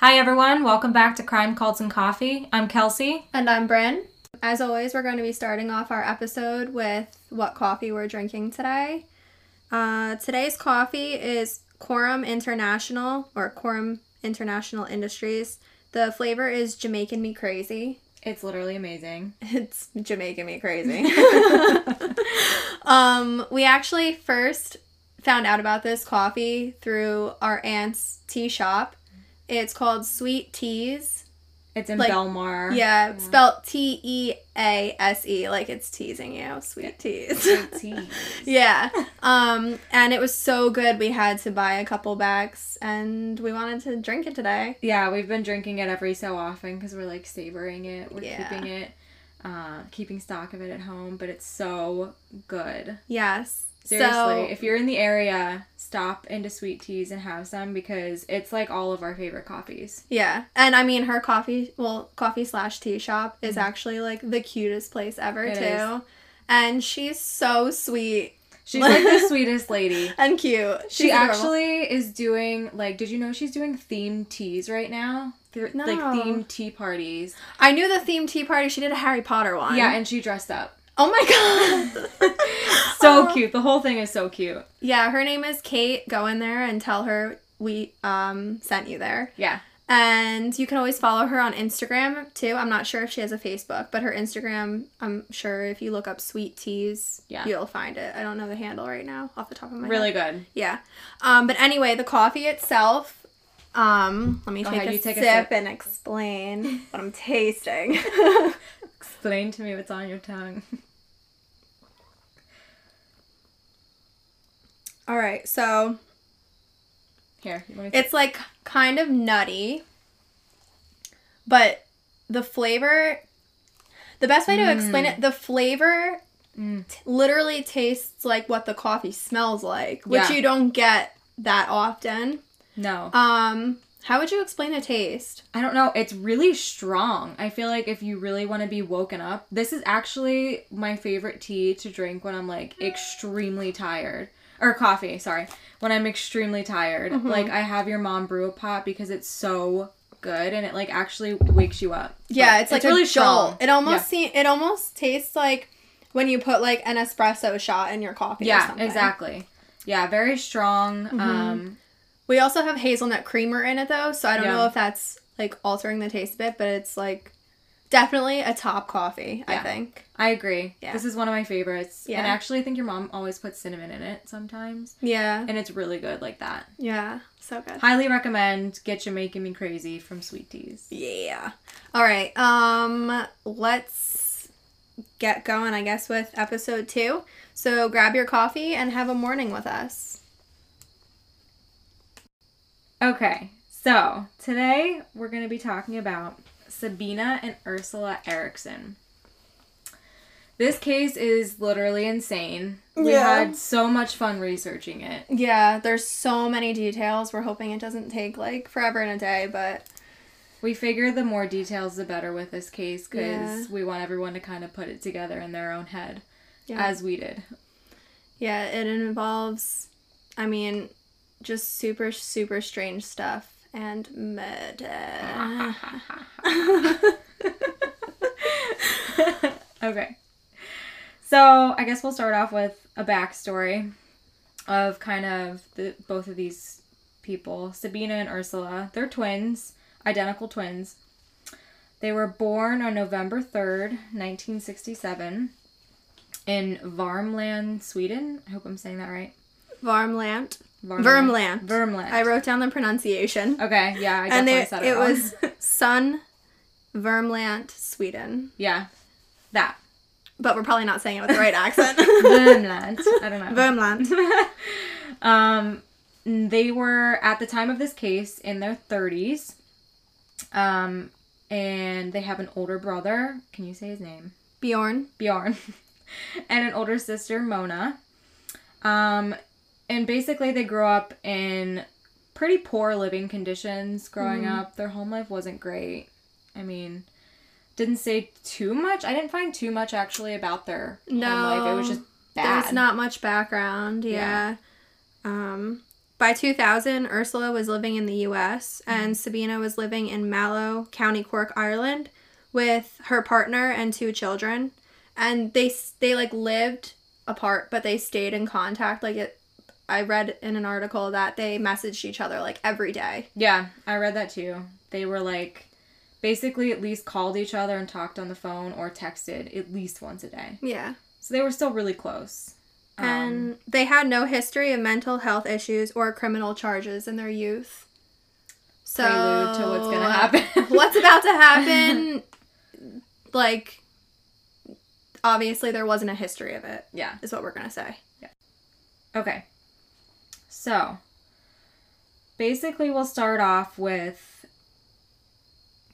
Hi, everyone. Welcome back to Crime Cults and Coffee. I'm Kelsey. And I'm Bryn. As always, we're going to be starting off our episode with what coffee we're drinking today. Uh, today's coffee is Quorum International or Quorum International Industries. The flavor is Jamaican Me Crazy. It's literally amazing. It's Jamaican Me Crazy. um, we actually first found out about this coffee through our aunt's tea shop. It's called Sweet Teas. It's in Like, Belmar. Yeah, spelled T E A S E, like it's teasing you. Sweet teas. Tea. yeah. Um, and it was so good we had to buy a couple bags and we wanted to drink it today. Yeah, we've been drinking it every so often because we're like savoring it. We're Yeah. keeping it, uh, keeping stock of it at home. But it's so good. Yes. Seriously, So, if you're in the area, stop into Sweet Teas and have some because it's like all of our favorite coffees. yeah. And I mean her coffee well, coffee slash tea shop is Mhm. actually like the cutest place ever It too. is. And she's so sweet She's like the sweetest lady. and cute. She's She adorable. actually is doing like. Did you know she's doing themed teas right now? Th- Like themed tea parties. I knew the themed tea party. She did a Harry Potter one. Yeah, and she dressed up. Oh my god. So Oh. cute. The whole thing is so cute. Yeah, her name is Kate. Go in there and tell her we um sent you there. Yeah. And you can always follow her on Instagram too. I'm not sure if she has a Facebook, but her Instagram, I'm sure if you look up Sweet Teas, Yeah. you'll find it. I don't know the handle right now off the top of my Really head. Really good. Yeah. Um, but anyway, the coffee itself. Um, let me Go take, ahead, a, take a sip. and explain what I'm tasting. Explain to me what's on your tongue. All right, so Here, you want me to It's like kind of nutty, but the flavor. The best way to explain it, the flavor Mm. t- literally tastes like what the coffee smells like, which Yeah. you don't get that often. No. Um, how would you explain the taste? I don't know. It's really strong. I feel like if you really want to be woken up, this is actually my favorite tea to drink when I'm like extremely tired. Or coffee, sorry. When I'm extremely tired. Mhm. Like I have your mom brew a pot because it's so good and it like actually wakes you up. Yeah, But it's like really a strong. It almost see it almost tastes like when you put like an espresso shot in your coffee. or Yeah, exactly. Yeah, very strong. Mhm. Um We also have hazelnut creamer in it though, so I don't Yeah. know if that's like altering the taste a bit, but it's like definitely a top coffee, I think. I agree. Yeah. This is one of my favorites. Yeah. And actually I think your mom always puts cinnamon in it sometimes. Yeah. And it's really good like that. Yeah. So good. Highly recommend Get You Making Me Crazy from Sweet Teas. Yeah. All right. Um let's get going I guess with episode 2. So grab your coffee and have a morning with us. Okay, so today we're going to be talking about Sabina and Ursula Eriksson. This case is literally insane. We Yeah. had so much fun researching it. Yeah, there's so many details. We're hoping it doesn't take like forever and a day, but We figure the more details, the better with this case because Yeah. we want everyone to kind of put it together in their own head, yeah. as we did. Yeah, it involves, I mean, just super, super strange stuff and murder. okay. So I guess we'll start off with a backstory of kind of the both of these people, Sabina and Ursula. They're twins, identical twins. They were born on November 3rd, 1967 in Varmland, Sweden. I hope I'm saying that right. Varmland. Vermland. Vermland. I wrote down the pronunciation. Okay, yeah, I and said it, it wrong. was Sun Vermland, Sweden. yeah, that. But we're probably not saying it with the right accent. Vermland. I don't know. Vermland. um, they were at the time of this case in their 30s. Um, and they have an older brother. Can you say his name? Bjorn. Bjorn. and an older sister, Mona. Um, and basically, they grew up in pretty poor living conditions growing Mhm. up. Their home life wasn't great. I mean, didn't say too much. I didn't find too much actually about their home life. It was just bad. There's not much background, Yeah. yeah. Um By 2000, Ursula was living in the US and Sabina was living in Mallow, County Cork, Ireland with her partner and two children. And they they like lived apart but they stayed in contact like it I read in an article that they messaged each other like every day. Yeah, I read that too. They were like basically at least called each other and talked on the phone or texted at least once a day. Yeah. So they were still really close. Um, And they had no history of mental health issues or criminal charges in their youth. So prelude to what's gonna happen. what's about to happen like obviously there wasn't a history of it yeah. is what we're gonna say Yeah. Okay. So, basically, we'll start off with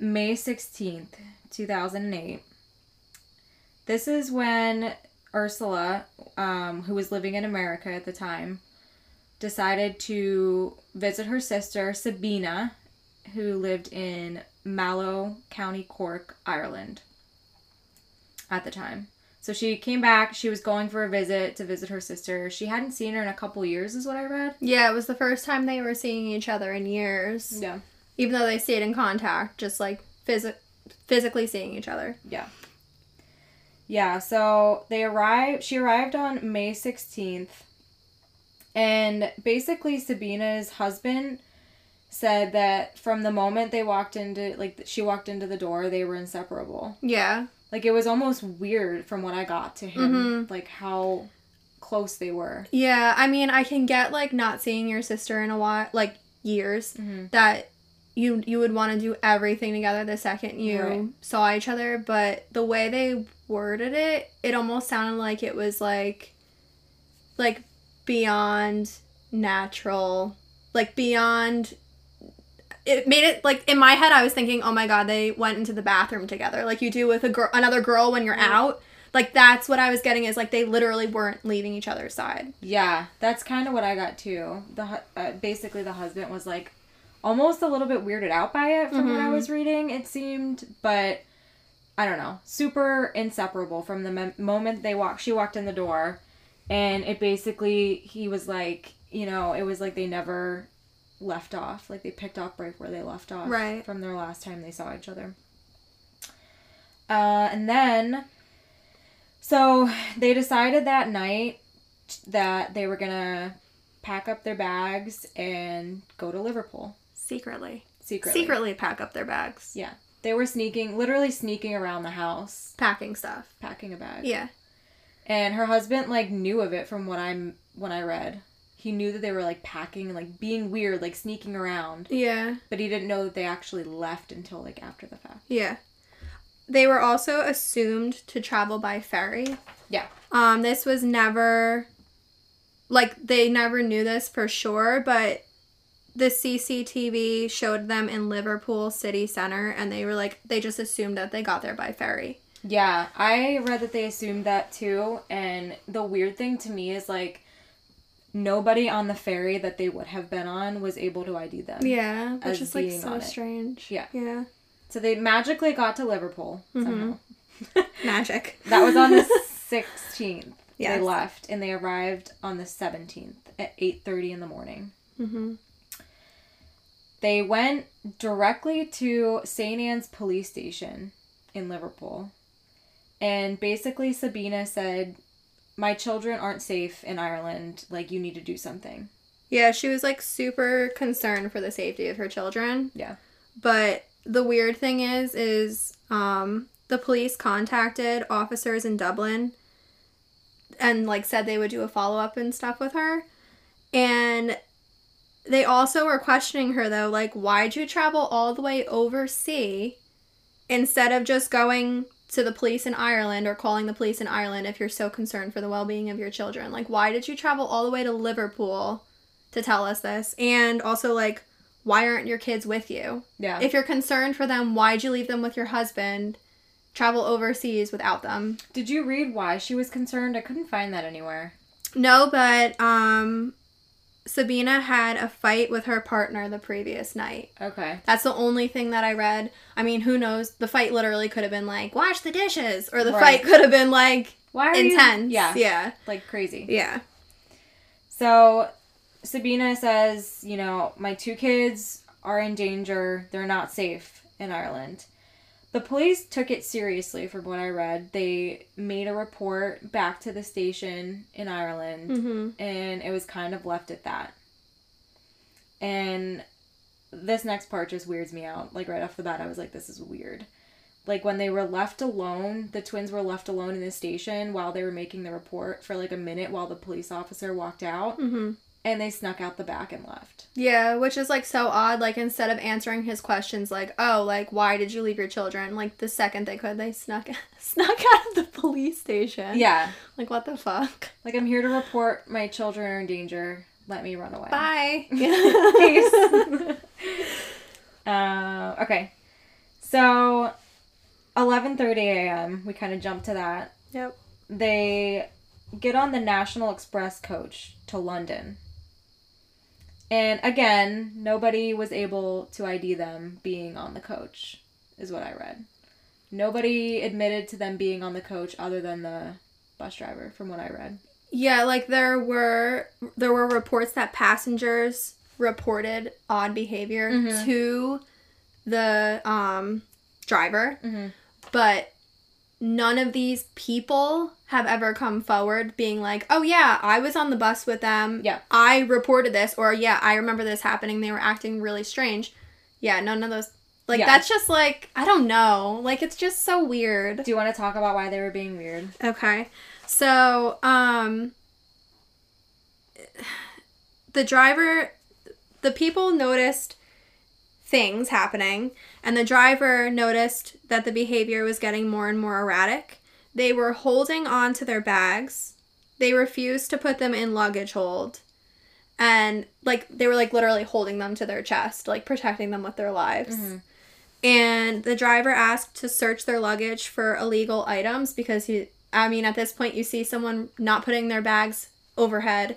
May 16th, 2008. This is when Ursula, um, who was living in America at the time, decided to visit her sister, Sabina, who lived in Mallow, County Cork, Ireland at the time. So she came back. She was going for a visit to visit her sister. She hadn't seen her in a couple years, is what I read. yeah it was the first time they were seeing each other in years Yeah. even though they stayed in contact just like phys- physically seeing each other Yeah. Yeah, so they arrived she arrived on May 16th. And basically Sabina's husband said that from the moment they walked into like she walked into the door, they were inseparable. yeah Like it was almost weird from what I got to him, Mhm. like how close they were. yeah i mean i can get like not seeing your sister in a while like years Mm-hmm. that you you would want to do everything together the second you Right. saw each other but the way they worded it it almost sounded like it was like like beyond natural like beyond it made it like in my head i was thinking oh my god they went into the bathroom together like you do with a girl another girl when you're out like that's what i was getting is like they literally weren't leaving each other's side Yeah, that's kind of what I got too. The hu- uh, basically the husband was like almost a little bit weirded out by it from what I Mhm. was reading. It seemed, but I don't know, super inseparable from the mem- moment they walked. She walked in the door, and it basically he was like, you know, it was like they never left off. Like they picked up right where they left off Right. from their last time they saw each other. Uh, and then, so they decided that night that they were gonna pack up their bags and go to Liverpool secretly secretly. secretly pack up their bags Yeah, they were sneaking, literally sneaking around the house, packing stuff packing a bag. yeah And her husband like knew of it from what I'm when I read. He knew that they were like packing and like being weird, like sneaking around, yeah but he didn't know that they actually left until like after the fact. Yeah. They were also assumed to travel by ferry. Yeah. Um, this was never like they never knew this for sure, but the CCTV showed them in Liverpool city center and they were like they just assumed that they got there by ferry. Yeah, I read that they assumed that too. And the weird thing to me is like nobody on the ferry that they would have been on was able to ID them. Yeah, which is like so it. strange. Yeah. Yeah. So they magically got to Liverpool somehow. Magic. that was on the 16th. Yes. They left and they arrived on the 17th at 8:30 in the morning. Mm-hmm. They went directly to St. Anne's police station in Liverpool. And basically Sabina said, "My children aren't safe in Ireland. Like you need to do something." Yeah, she was like super concerned for the safety of her children. Yeah. But the weird thing is, is um, the police contacted officers in Dublin and like said they would do a follow up and stuff with her. And they also were questioning her though, like, why'd you travel all the way overseas instead of just going to the police in Ireland or calling the police in Ireland if you're so concerned for the well being of your children? Like, why did you travel all the way to Liverpool to tell us this? And also, like, why aren't your kids with you? Yeah. If you're concerned for them, why'd you leave them with your husband? Travel overseas without them. Did you read why she was concerned? I couldn't find that anywhere. No, but um Sabina had a fight with her partner the previous night. Okay. That's the only thing that I read. I mean, who knows? The fight literally could have been like, wash the dishes. Or the Right. fight could have been like Why are you- intense. Yeah. Yeah. Like crazy. Yeah. So Sabina says, you know, my two kids are in danger. They're not safe in Ireland. The police took it seriously from what I read. They made a report back to the station in Ireland Mm-hmm. and it was kind of left at that. And this next part just weirds me out. Like right off the bat, I was like, this is weird. Like when they were left alone, the twins were left alone in the station while they were making the report for like a minute while the police officer walked out Mm-hmm. And they snuck out the back and left. Yeah, which is like so odd. Like instead of answering his questions, like, "Oh, like why did you leave your children?" Like the second they could, they snuck snuck out of the police station. Yeah. Like what the fuck? Like I'm here to report my children are in danger. Let me run away. Bye. Peace. uh, okay. So 11:30 a.m. We kind of jump to that. Yep. They get on the National Express coach to London. And again, nobody was able to ID them being on the coach, is what I read. Nobody admitted to them being on the coach other than the bus driver, from what I read. Yeah, like there were there were reports that passengers reported odd behavior Mhm. to the um driver, Mm-hmm. but none of these people have ever come forward being like, "Oh yeah, I was on the bus with them. Yeah. I reported this," or "Yeah, I remember this happening. They were acting really strange." Yeah, none of those. Like Yeah. that's just like I don't know. Like it's just so weird. Do you want to talk about why they were being weird? Okay. So, um the driver the people noticed things happening and the driver noticed that the behavior was getting more and more erratic. They were holding on to their bags. They refused to put them in luggage hold. And like they were like literally holding them to their chest, like protecting them with their lives. Mhm. And the driver asked to search their luggage for illegal items because he I mean at this point you see someone not putting their bags overhead.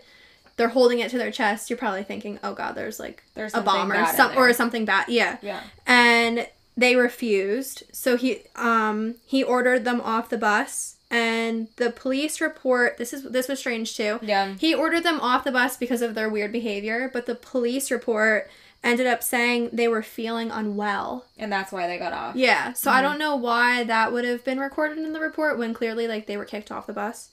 They're holding it to their chest. You're probably thinking, "Oh god, there's like There's a bomb or some or something bad." Yeah. Yeah. And they refused. So he um he ordered them off the bus and the police report this is this was strange too. Yeah. He ordered them off the bus because of their weird behavior, but the police report ended up saying they were feeling unwell. And that's why they got off. Yeah, so Mm-hmm. I don't know why that would have been recorded in the report when clearly like they were kicked off the bus.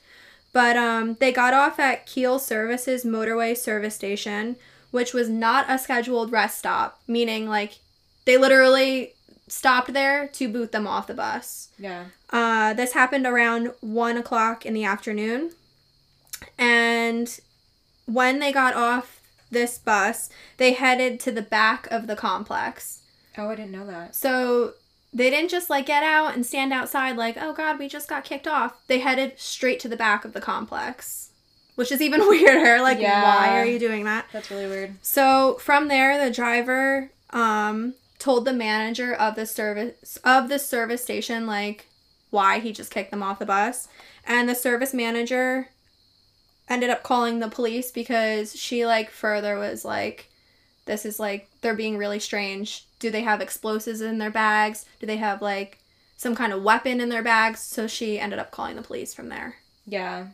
But um they got off at Keele Services Motorway Service Station, which was not a scheduled rest stop, meaning like they literally stopped there to boot them off the bus. Yeah. Uh, this happened around one o'clock in the afternoon. And when they got off this bus, they headed to the back of the complex. Oh, I didn't know that. So they didn't just like get out and stand outside like, oh god, we just got kicked off. They headed straight to the back of the complex, which is even weirder. Like, Yeah. why are you doing that? That's really weird. So from there, the driver um, told the manager of the service of the service station like why he just kicked them off the bus, and the service manager ended up calling the police because she like further was like this is like they're being really strange do they have explosives in their bags do they have like some kind of weapon in their bags so she ended up calling the police from there Yeah.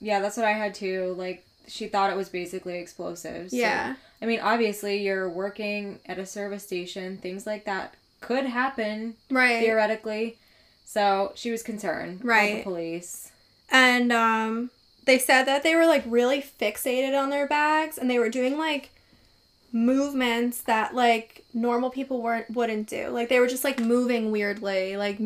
Yeah, that's what I had too. Like, she thought it was basically explosives. So, yeah I mean, obviously, you're working at a service station. Things like that could happen, right theoretically. So she was concerned. Right. The police. and um they said that they were like really fixated on their bags and they were doing like movements that like normal people weren't wouldn't do like they were just like moving weirdly like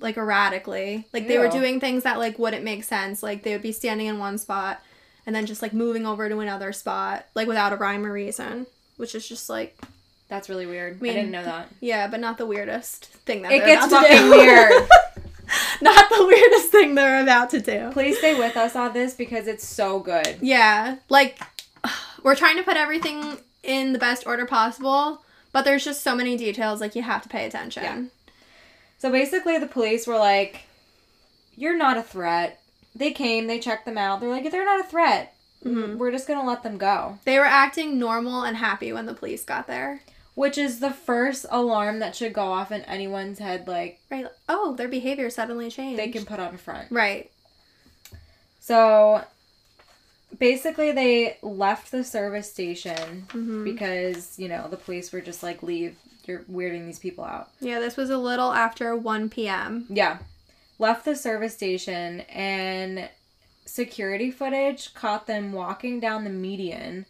like erratically like they were doing things that like wouldn't make sense like they would be standing in one spot and then just like moving over to another spot like without a rhyme or reason which is just like That's really weird. I, mean, didn't know that. yeah but not the weirdest thing that It gets about to fucking do. weird. not the weirdest thing they're about to do Please stay with us on this because it's so good. Yeah, like we're trying to put everything in the best order possible, but there's just so many details like you have to pay attention. Yeah. So basically, the police were like, "You're not a threat." They came, they checked them out. They're like, "They're not a threat. Mhm. We're just gonna let them go." They were acting normal and happy when the police got there. Which is the first alarm that should go off in anyone's head. Like Right. Oh, their behavior suddenly changed. they can put on a front. Right. So basically they left the service station Mhm. because you know the police were just like leave you're weirding these people out Yeah, this was a little after 1 p.m. yeah left the service station and security footage caught them walking down the median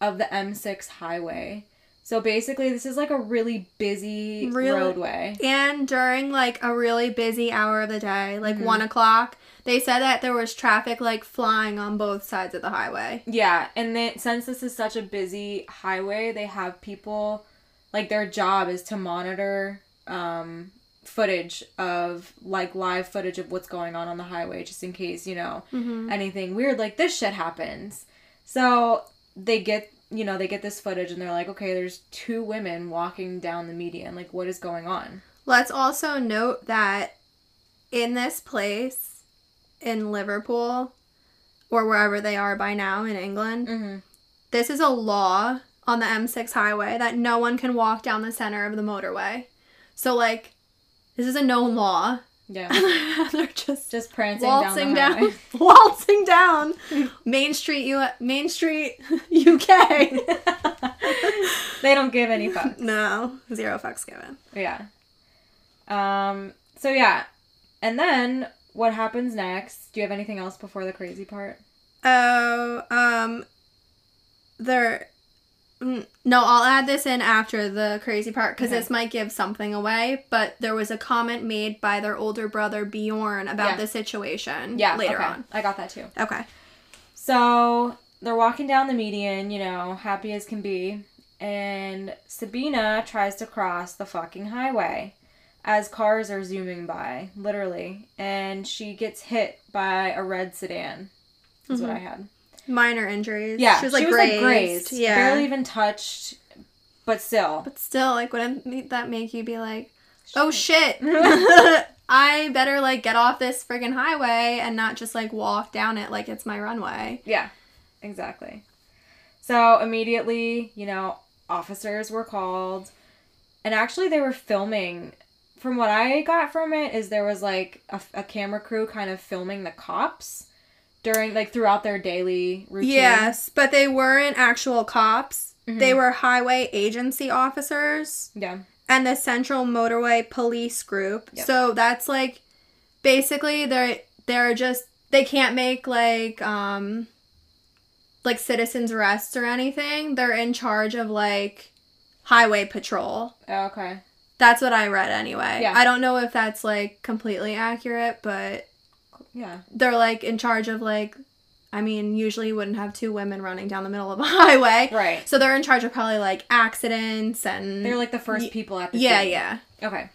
of the m6 highway so basically this is like a really busy Really? roadway And during like a really busy hour of the day, like Mhm. 1 o'clock, they said that there was traffic like flying on both sides of the highway. Yeah, and then since this is such a busy highway, they have people like their job is to monitor um footage of like live footage of what's going on on the highway just in case, you know, Mm-hmm. anything weird like this shit happens. So they get, you know, they get this footage and they're like, "Okay, there's two women walking down the median. Like what is going on?" Let's also note that in this place in Liverpool or wherever they are by now in England, Mhm. this is a law on the M6 highway that no one can walk down the center of the motorway. So like this is a known law. Yeah. They're just Just prancing waltzing down down, waltzing down Main Street, U- Main Street, UK. they don't give any fucks. no, zero fucks given. Yeah. Um. So yeah, and then what happens next? Do you have anything else before the crazy part? Oh, um, there. mm, No, I'll add this in after the crazy part because Okay. this might give something away. But there was a comment made by their older brother Bjorn about Yeah. the situation. Yeah. later okay. on. I got that too. Okay. So they're walking down the median, you know, happy as can be, and Sabina tries to cross the fucking highway as cars are zooming by, literally, and she gets hit by a red sedan. Is what Mhm. I had. Minor injuries. Yeah, she was like grazed. Yeah, barely even touched, but still. but still, like, wouldn't that make you be like, oh shit? I better like get off this friggin' highway and not just like walk down it like it's my runway. Yeah, exactly. So immediately, you know, officers were called, and actually they were filming. From what I got from it, is there was like a, a camera crew kind of filming the cops during like throughout their daily routine. Yes, but they weren't actual cops. Mhm. They were highway agency officers Yeah. and the Central Motorway Police Group. Yep. So that's like basically they're they're just they can't make like um like citizens arrests or anything. They're in charge of like highway patrol. Oh, okay. That's what I read anyway. Yeah. I don't know if that's like completely accurate, but Yeah. they're like in charge of like I mean, usually you wouldn't have two women running down the middle of a highway. Right. So they're in charge of probably like accidents and They're like the first people at the Yeah, scene. yeah. Okay.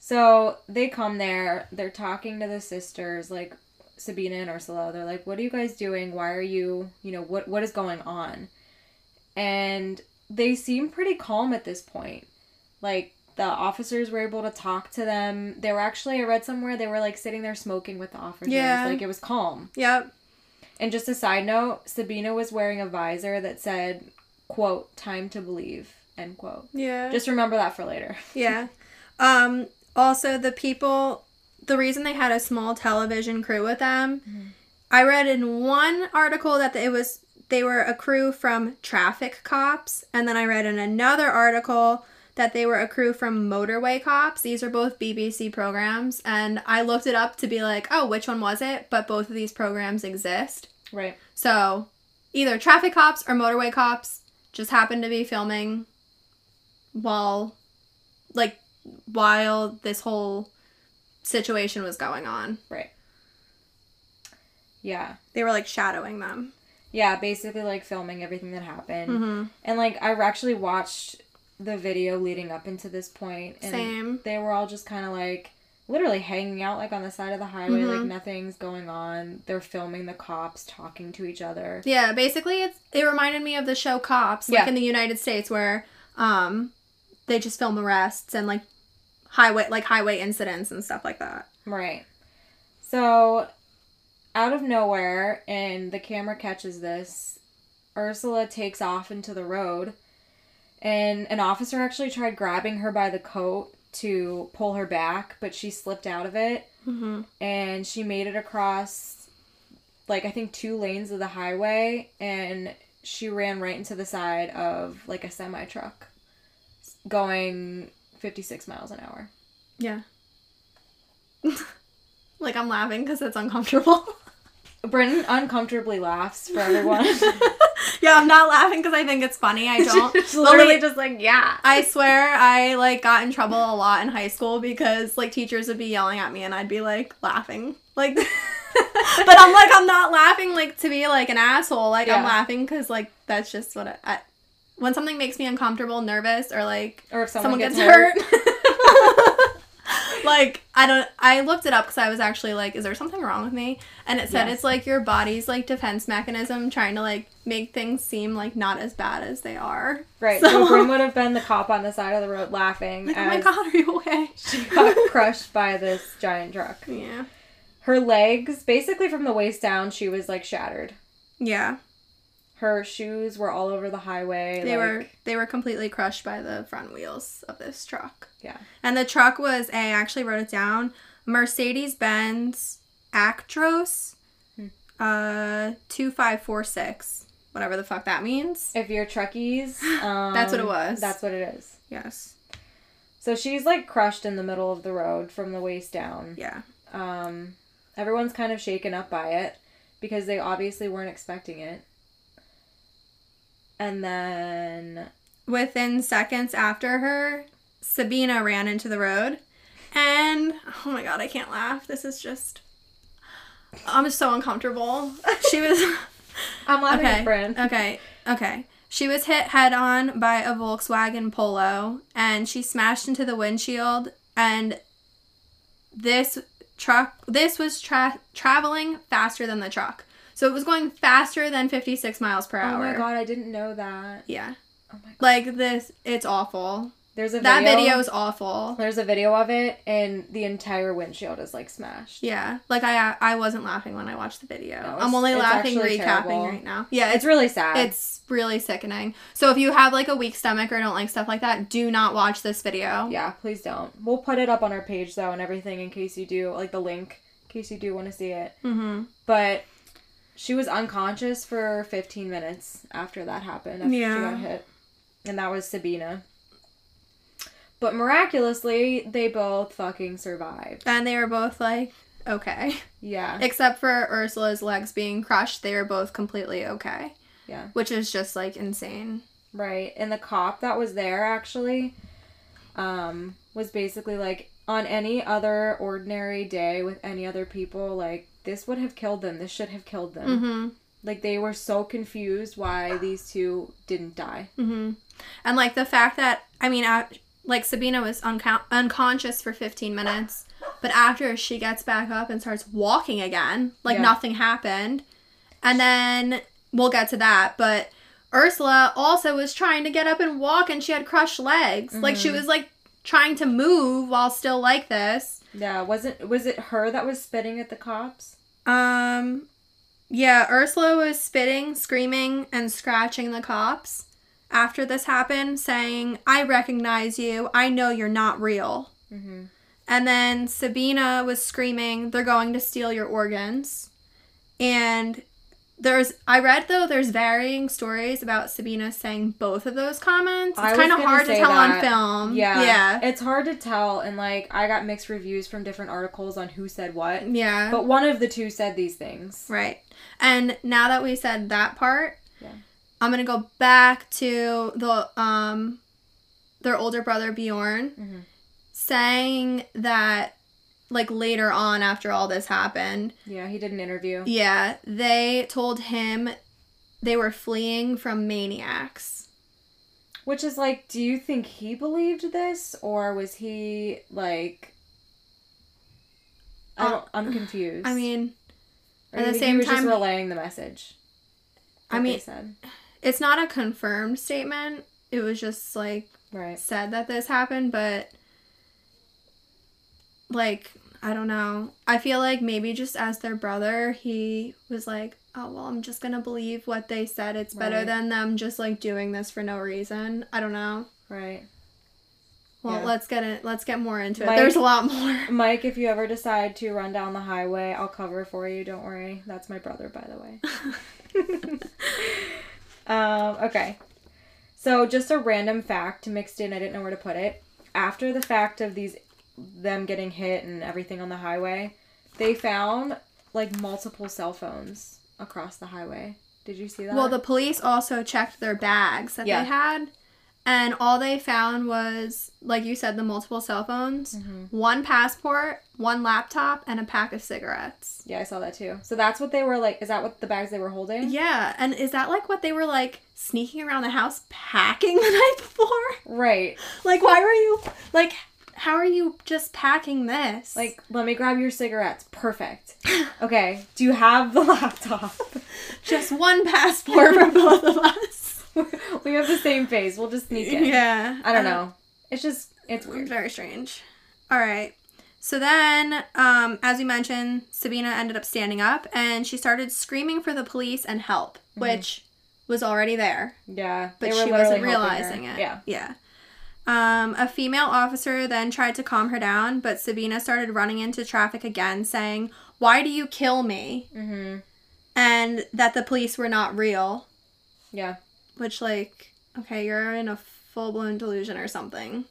So they come there, they're talking to the sisters, like Sabina and Ursula. They're like, What are you guys doing? Why are you you know, what what is going on? And they seem pretty calm at this point. Like the officers were able to talk to them. They were actually I read somewhere they were like sitting there smoking with the officers. Yeah. Like it was calm. Yep. And just a side note, Sabina was wearing a visor that said, quote, time to believe, end quote. Yeah. Just remember that for later. yeah. Um also the people the reason they had a small television crew with them Mhm. I read in one article that it was they were a crew from traffic cops and then I read in another article that they were a crew from motorway cops. These are both BBC programs and I looked it up to be like, "Oh, which one was it?" But both of these programs exist. Right. So, either traffic cops or motorway cops just happened to be filming while like while this whole situation was going on. Right. Yeah. They were like shadowing them. Yeah, basically like filming everything that happened. Mhm. And like I actually watched the video leading up into this point and Same. they were all just kind of like literally hanging out like on the side of the highway like Mhm. nothing's going on. They're filming the cops talking to each other. Yeah, basically it's it reminded me of the show Cops, like Yeah. in the United States where um they just film arrests and like highway like highway incidents and stuff like that. Right. So out of nowhere and the camera catches this, Ursula takes off into the road and an officer actually tried grabbing her by the coat to pull her back, but she slipped out of it Mm-hmm. and she made it across like I think two lanes of the highway and she ran right into the side of like a semi truck going 56 miles an hour. Yeah. like I'm laughing because it's uncomfortable. Brendan uncomfortably laughs for everyone. yeah, I'm not laughing because I think it's funny. I don't. She's literally just like, yeah. I swear I like got in trouble a lot in high school because like teachers would be yelling at me and I'd be like laughing. Like but I'm like I'm not laughing like to be like an asshole. Like I'm laughing cuz like that's just what I, I when something makes me uncomfortable, nervous or like or if someone, someone, gets, gets, hurt. hurt. Like I don't I looked it up cuz I was actually like is there something wrong with me? And it said Yes. it's like your body's like defense mechanism trying to like make things seem like not as bad as they are. Right. So- So, Bryn would have been the cop on the side of the road laughing Like, oh my god, are you okay? she got crushed by this giant truck. Yeah. Her legs, basically from the waist down, she was like shattered. Yeah. Her shoes were all over the highway. They like, were they were completely crushed by the front wheels of this truck. Yeah. And the truck was a I actually wrote it down, Mercedes Benz Actros Hmm. uh 2546. Whatever the fuck that means. If you're truckies, um, That's what it was. That's what it is. Yes. So she's like crushed in the middle of the road from the waist down. Yeah. Um, everyone's kind of shaken up by it because they obviously weren't expecting it. And then Within seconds after her, Sabina ran into the road. And oh my god, I can't laugh. This is just I'm so uncomfortable. She was I'm laughing Okay. at. Okay, okay. She was hit head on by a Volkswagen Polo and she smashed into the windshield and this truck this was tra- traveling faster than the truck. So it was going faster than 56 miles per hour. Oh my god, I didn't know that. Yeah. Oh my god. Like this it's awful. There's a That video. video is awful. There's a video of it, and the entire windshield is like smashed. Yeah. Like I I wasn't laughing when I watched the video. No, I'm only laughing recapping terrible. right now. Yeah, It's it's really sad. It's really sickening. So if you have like a weak stomach or don't like stuff like that, do not watch this video. yeah, please don't. We'll put it up on our page though, and everything in case you do, like the link, in case you do want to see it. Mm-hmm. But she was unconscious for 15 minutes after that happened. After Yeah. she got hit, and that was Sabina. But miraculously, they both fucking survived. And they were both like, okay. Yeah, Except for Ursula's legs being crushed, they were both completely okay. Yeah. Which is just like insane. right. And the cop that was there actually, um, was basically like on any other ordinary day with any other people, like this would have killed them. This should have killed them. Mm-hmm. Like they were so confused why these two didn't die. Mm-hmm. And like the fact that, I mean, I, like Sabina was unco- unconscious for 15 minutes, but after she gets back up and starts walking again, like Yeah. nothing happened. And then we'll get to that, but Ursula also was trying to get up and walk and she had crushed legs. Like she Mhm. was like trying to move while still like this. Yeah, wasn't was it her that was spitting at the cops? Um yeah, Ursula was spitting, screaming, and scratching the cops after this happened, saying, I recognize you. I know you're not real. Mm-hmm. And then Sabina was screaming, They're going to steal your organs. And there's, I read though, there's varying stories about Sabina saying both of those comments. It's kind of hard to tell on film. Yeah, Yeah. It's hard to tell, and like I got mixed reviews from different articles on who said what. Yeah. But one of the two said these things. Right. And now that we said that part, Yeah. I'm gonna go back to the um their older brother Bjorn Mhm. saying that like later on after all this happened, Yeah, he did an interview. yeah, they told him they were fleeing from maniacs. Which is like, do you think he believed this, or was he like? I Uh, don't. I'm confused. I mean, Or at the same time- just relaying the message. I mean- said. it's not a confirmed statement. It was just like right. said that this happened, but like I don't know. I feel like maybe just as their brother, he was like, "Oh well, I'm just gonna believe what they said. It's better Right. than them just like doing this for no reason." I don't know. Right. Well, Yeah. let's get it. Let's get more into it. Mike- There's a lot more. Mike, if you ever decide to run down the highway, I'll cover for you. Don't worry. That's my brother, by the way. um, okay. So, just a random fact mixed in. I didn't know where to put it. After the fact of these, them getting hit and everything on the highway, they found like multiple cell phones across the highway. Did you see that? Well, the police also checked their bags that Yeah. they had, and all they found was, like you said, the multiple cell phones, Mhm. one passport, one laptop, and a pack of cigarettes. Yeah, I saw that too. So that's what they were like. Is that what the bags they were holding? Yeah, and is that like what they were like sneaking around the house packing the night before? Right. Like, why were you like? How are you just packing this? Like, let me grab your cigarettes. Perfect. Okay. Do you have the laptop? just one passport for both of us. we have the same face. We'll just sneak in. Yeah, I don't know. It's just it's weird. very strange. All right. So then, um, as we mentioned, Sabina ended up standing up and she started screaming for the police and help, which was already there, Yeah. but Mm-hmm. she wasn't realizing it. Yeah. Yeah. Um, a female officer then tried to calm her down, but Sabina started running into traffic again, saying, Why do you kill me? Mm-hmm. And that the police were not real. Yeah. Which, like, okay, you're in a full blown delusion or something.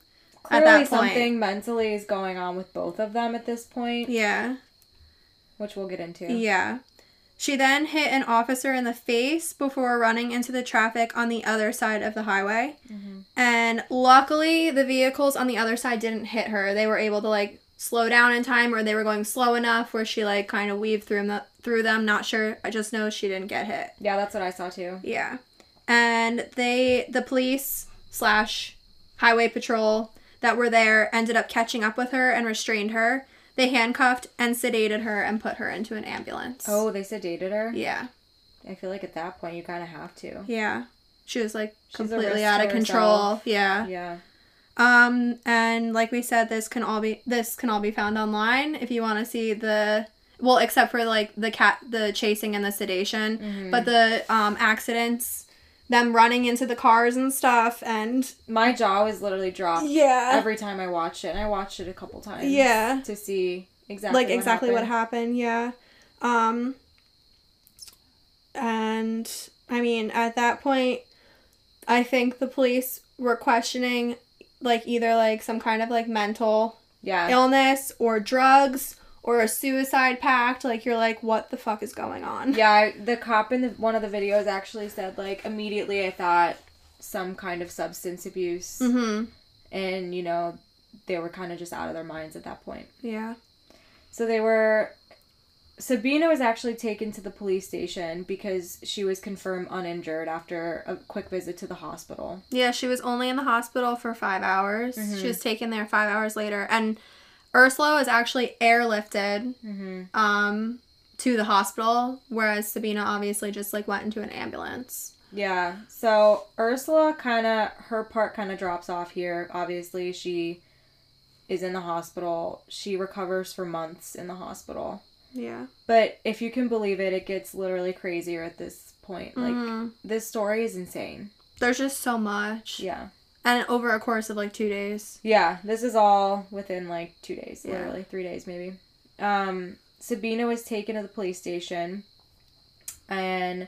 Clearly, that point. something mentally is going on with both of them at this point, Yeah. which we'll get into. Yeah. She then hit an officer in the face before running into the traffic on the other side of the highway. Mhm. And luckily, the vehicles on the other side didn't hit her. They were able to like slow down in time, or they were going slow enough where she like kind of weaved through them. Through them, not sure. I just know she didn't get hit. Yeah, that's what I saw too. Yeah, and they, the police slash highway patrol that were there, ended up catching up with her and restrained her. They handcuffed and sedated her and put her into an ambulance. Oh, they sedated her. Yeah. I feel like at that point you kind of have to. Yeah. She was like She's completely out of control. herself. Yeah. Yeah. Um and like we said this can all be this can all be found online if you want to see the well except for like the cat the chasing and the sedation, Mhm. but the um accidents them running into the cars and stuff and My jaw was literally dropped yeah. every time I watched it, and I watched it a couple times. Yeah. To see exactly like exactly what happened. happened, yeah. Um and I mean at that point I think the police were questioning like either like some kind of like mental Yeah. illness or drugs or a suicide pact like you're like what the fuck is going on Yeah, I, the cop in the, one of the videos actually said like immediately I thought some kind of substance abuse, mhm and you know they were kind of just out of their minds at that point. yeah So they were. Sabina was actually taken to the police station because she was confirmed uninjured after a quick visit to the hospital. yeah she was only in the hospital for five hours Mhm. she was taken there five hours later and ursula was actually airlifted Mm-hmm. um to the hospital whereas sabina obviously just like went into an ambulance Yeah. So Ursula kind of her part kind of drops off here. Obviously, she is in the hospital. She recovers for months in the hospital. yeah But if you can believe it, it gets literally crazier at this point. Like Mhm. this story is insane. there's just so much Yeah. And over a course of like two days Yeah, this is all within like 2 days, Yeah. literally 3 days maybe. Um Sabina was taken to the police station and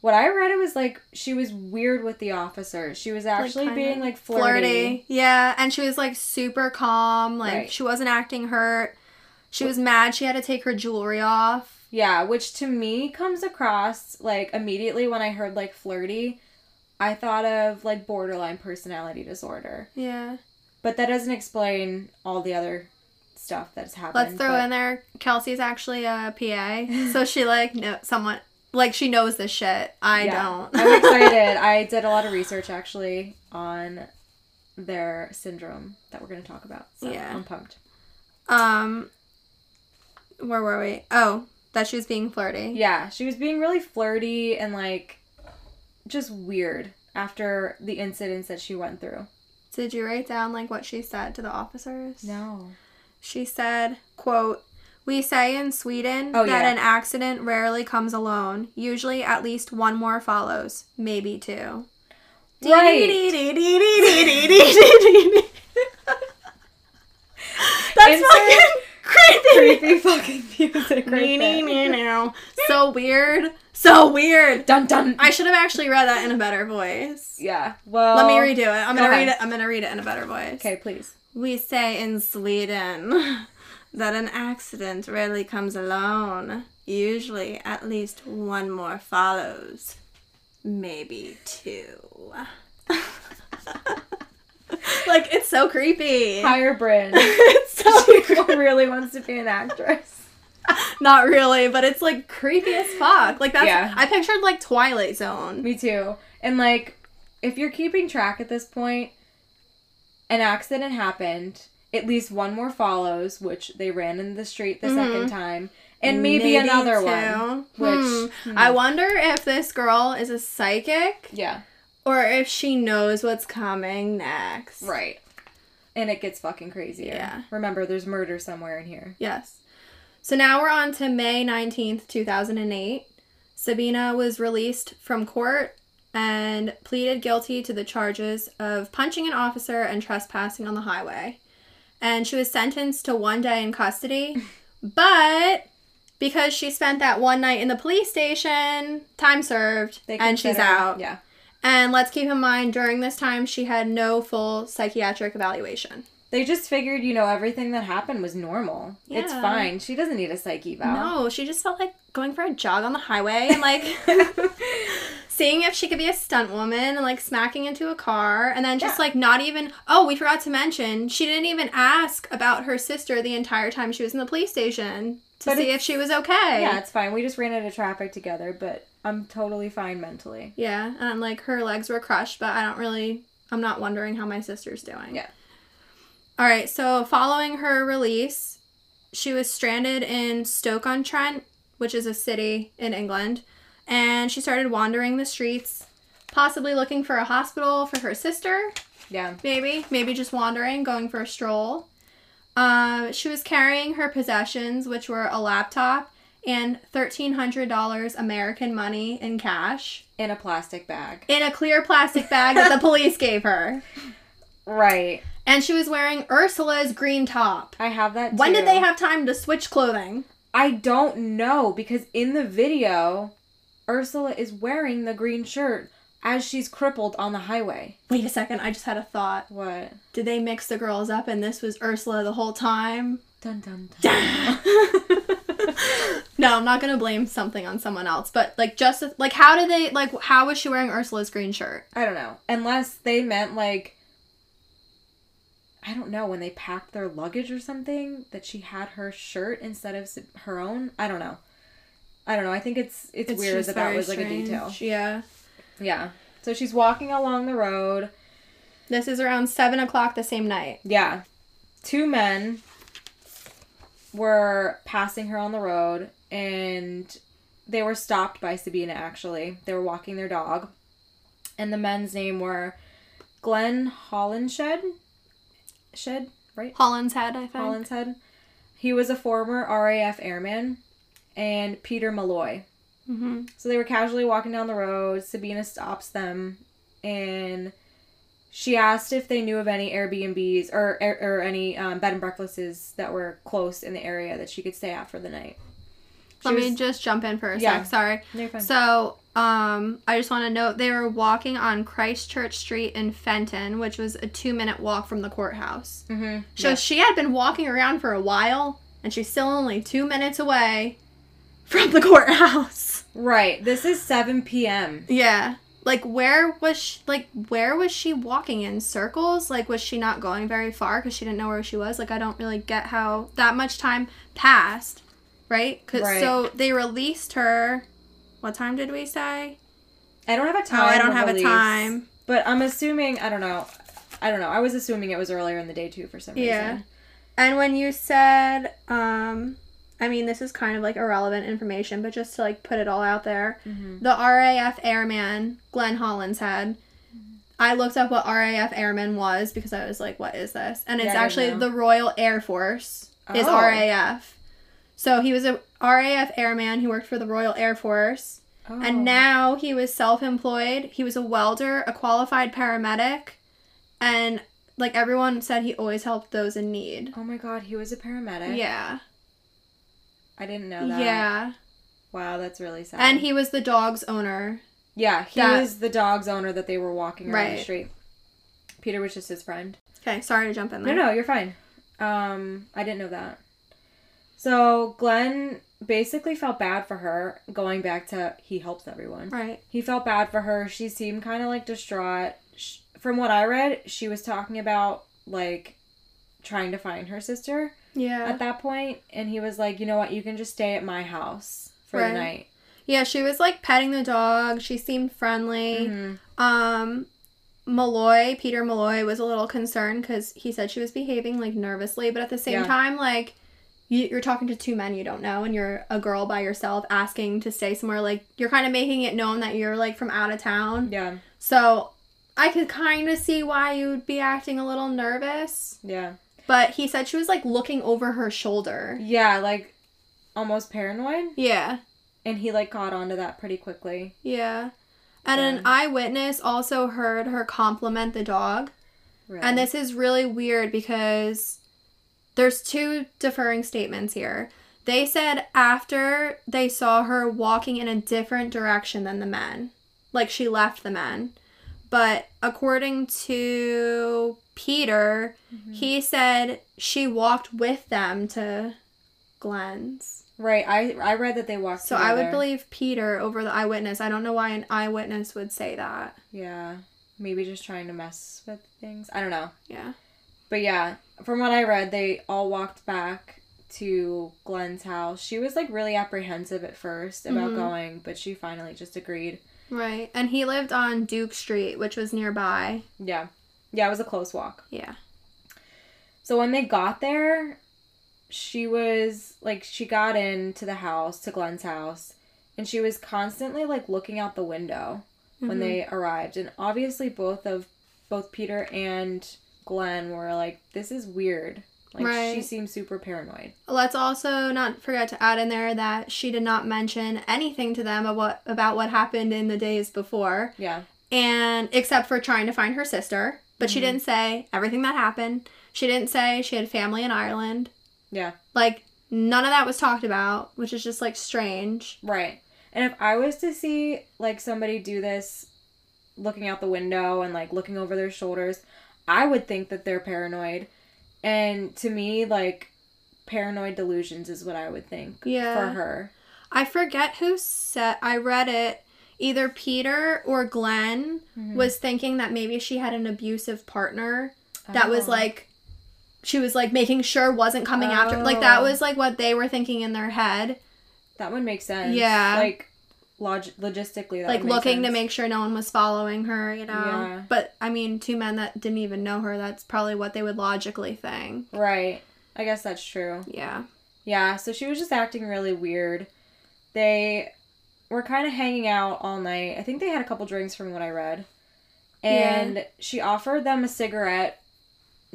what I read it was like she was weird with the officer. She was actually kinda being like flirty. Yeah, and she was like super calm. Like Right. she wasn't acting hurt. She was mad she had to take her jewelry off. Yeah, which to me comes across like immediately when I heard like flirty, I thought of like borderline personality disorder. Yeah. But that doesn't explain all the other stuff that's happened. Let's throw but- in there Kelsey's actually a PA. so she like know somewhat like she knows this shit. I Yeah. don't. I'm excited. I did a lot of research actually on their syndrome that we're going to talk about. So Yeah. I'm pumped. um where were we? Oh, that she was being flirty. Yeah, she was being really flirty and like just weird after the incidents that she went through. Did you write down like what she said to the officers? No. She said, quote, We say in Sweden Oh, that yeah. an accident rarely comes alone. Usually at least one more follows, maybe two. Right. That's Insert fucking creepy. fucking music right Nee, nee, there. nee. So weird. So weird. Dun dun. I should have actually read that in a better voice. yeah. Well. Let me redo it. I'm go gonna read it. I'm gonna read it in a better voice. Okay, please. We say in Sweden that an accident rarely comes alone. Usually, at least one more follows. Maybe two. like, it's so creepy. Hire Bryn. it's so she creepy. really wants to be an actress. Not really, but it's like creepy as fuck. Like, that's. Yeah. I pictured like Twilight Zone. Me too. And like, if you're keeping track at this point, an accident happened. At least one more follows, which they ran in the street the second time, and maybe, another one. two. Which Hmm. I wonder if this girl is a psychic yeah, or if she knows what's coming next. right. And it gets fucking crazier. Yeah. Remember, there's murder somewhere in here. Yes. So now we're on to May 19th, 2008. Sabina was released from court and pleaded guilty to the charges of punching an officer and trespassing on the highway. And she was sentenced to one day in custody, but because she spent that one night in the police station, time served, They and she's out. Yeah. And let's keep in mind, during this time, she had no full psychiatric evaluation. They just figured, you know, everything that happened was normal. Yeah. It's fine. She doesn't need a psych eval. No, she just felt like going for a jog on the highway and like seeing if she could be a stunt woman and like smacking into a car and then just Yeah. like not even oh we forgot to mention she didn't even ask about her sister the entire time she was in the police station to But see if she was okay yeah, it's fine. We just ran into traffic together, but I'm totally fine mentally. yeah and like her legs were crushed but i don't really i'm not wondering how my sister's doing Yeah. all right so following her release she was stranded in stoke-on-trent which is a city in england and she started wandering the streets possibly looking for a hospital for her sister Yeah. maybe maybe just wandering going for a stroll uh, she was carrying her possessions which were a laptop and $1300 american money in cash In a plastic bag. in a clear plastic bag that the police gave her Right. and she was wearing ursula's green top I have that when did they have time to switch clothing I don't know because in the video, Ursula is wearing the green shirt as she's crippled on the highway. wait a second i just had a thought What? did they mix the girls up and this was ursula the whole time Dun dun dun. no, I'm not gonna blame something on someone else, but like just like how did they like how was she wearing Ursula's green shirt? I don't know. Unless they meant like I don't know when they packed their luggage or something that she had her shirt instead of her own. I don't know. I don't know. I think it's it's, weird that that was like a detail. Yeah. Yeah. So she's walking along the road. This is around seven o'clock the same night. Yeah. Two men were passing her on the road and they were stopped by Sabina actually. They were walking their dog. And the men's name were Glenn Hollinshead. Shed, right? Holland's Head, I think. Hollinshead. He was a former RAF airman and Peter Malloy. hmm So they were casually walking down the road. Sabina stops them and she asked if they knew of any Airbnbs or or, or any um, bed and breakfasts that were close in the area that she could stay at for the night. Let me just jump in for a Yeah. sec. Sorry. No. So, um, I just want to note they were walking on Christchurch Street in Fenton, which was a two-minute walk from the courthouse. mm-hmm. So she had been walking around for a while, and she's still only two minutes away from the courthouse. Right. This is 7 p.m. Yeah. Like where was she, like where was she walking in circles? Like was she not going very far cuz she didn't know where she was? Like I don't really get how that much time passed, right? Cuz Right. so they released her What time did we say? I don't have a time. Oh, I don't have release, a time. But I'm assuming, I don't know. I don't know. I was assuming it was earlier in the day too for some reason. Yeah. And when you said um I mean this is kind of like irrelevant information, but just to like put it all out there. Mhm. The RAF airman Glenn Hollinshead. I looked up what RAF airman was because I was like, what is this? And it's Yeah, actually the Royal Air Force is Oh. RAF. So he was a RAF airman who worked for the Royal Air Force. Oh. And now he was self employed. He was a welder, a qualified paramedic, and like everyone said he always helped those in need. Oh my god, he was a paramedic. Yeah. I didn't know that. Yeah. Wow, that's really sad. And he was the dog's owner. Yeah, he That- was the dog's owner that they were walking around the street. Peter was just his friend. Okay, sorry to jump in there. No, no, you're fine. Um, I didn't know that. So Glenn basically felt bad for her. Going back to he helps everyone. Right. He felt bad for her. She seemed kind of like distraught. Sh from what I read, she was talking about like trying to find her sister Yeah. at that point, and he was like, "You know what? You can just stay at my house for Right. the night." Yeah, she was like petting the dog. She seemed friendly. Mhm. Um, Malloy, Peter Malloy, was a little concerned because he said she was behaving like nervously, but at the same Yeah. time, like you, you're talking to two men you don't know, and you're a girl by yourself asking to stay somewhere. Like you're kind of making it known that you're like from out of town. Yeah, So I could kind of see why you would be acting a little nervous. yeah, But he said she was like looking over her shoulder. yeah. Like almost paranoid, Yeah. and he like caught on to that pretty quickly. Yeah. And Yeah. an eyewitness also heard her compliment the dog. Really. And this is really weird because there's two deferring statements here. They said after they saw her walking in a different direction than the men, like she left the men. But according to Peter, Mm-hmm. he said she walked with them to Glenn's. right. I I read that they walked. So I would believe Peter over the eyewitness. I don't know why an eyewitness would say that. Yeah, maybe just trying to mess with things. I don't know. Yeah. But yeah, from what I read, they all walked back to Glenn's house. She was like really apprehensive at first about Mhm. going, but she finally just agreed. Right. And he lived on Duke Street, which was nearby. Yeah. Yeah, it was a close walk. Yeah. So when they got there, she was like she got into the house, to Glenn's house, and she was constantly like looking out the window when Mhm. they arrived. And obviously both of both Peter and Glenn were like, This is weird. Like she Right. seems super paranoid. Let's also not forget to add in there that she did not mention anything to them about what, about what happened in the days before, Yeah. and except for trying to find her sister. But she Mhm. didn't say everything that happened. She didn't say she had family in Ireland. Yeah. Like none of that was talked about, which is just like strange. Right. And if I was to see like somebody do this looking out the window and like looking over their shoulders, I would think that they're paranoid. And to me, like paranoid delusions is what I would think Yeah. for her. I forget who said I read it. Either Peter or Glenn Mm-hmm. was thinking that maybe she had an abusive partner that was Oh. like she was like making sure wasn't coming after like that Oh. was like what they were thinking in their head that would make sense. Yeah. Like log- logistically that like looking to make sure no one was following her you know Yeah. but i mean two men that didn't even know her that's probably what they would logically think Right. I guess that's true. yeah Yeah, so she was just acting really weird. They were kind of hanging out all night. I think they had a couple drinks from what I read. And she offered them a cigarette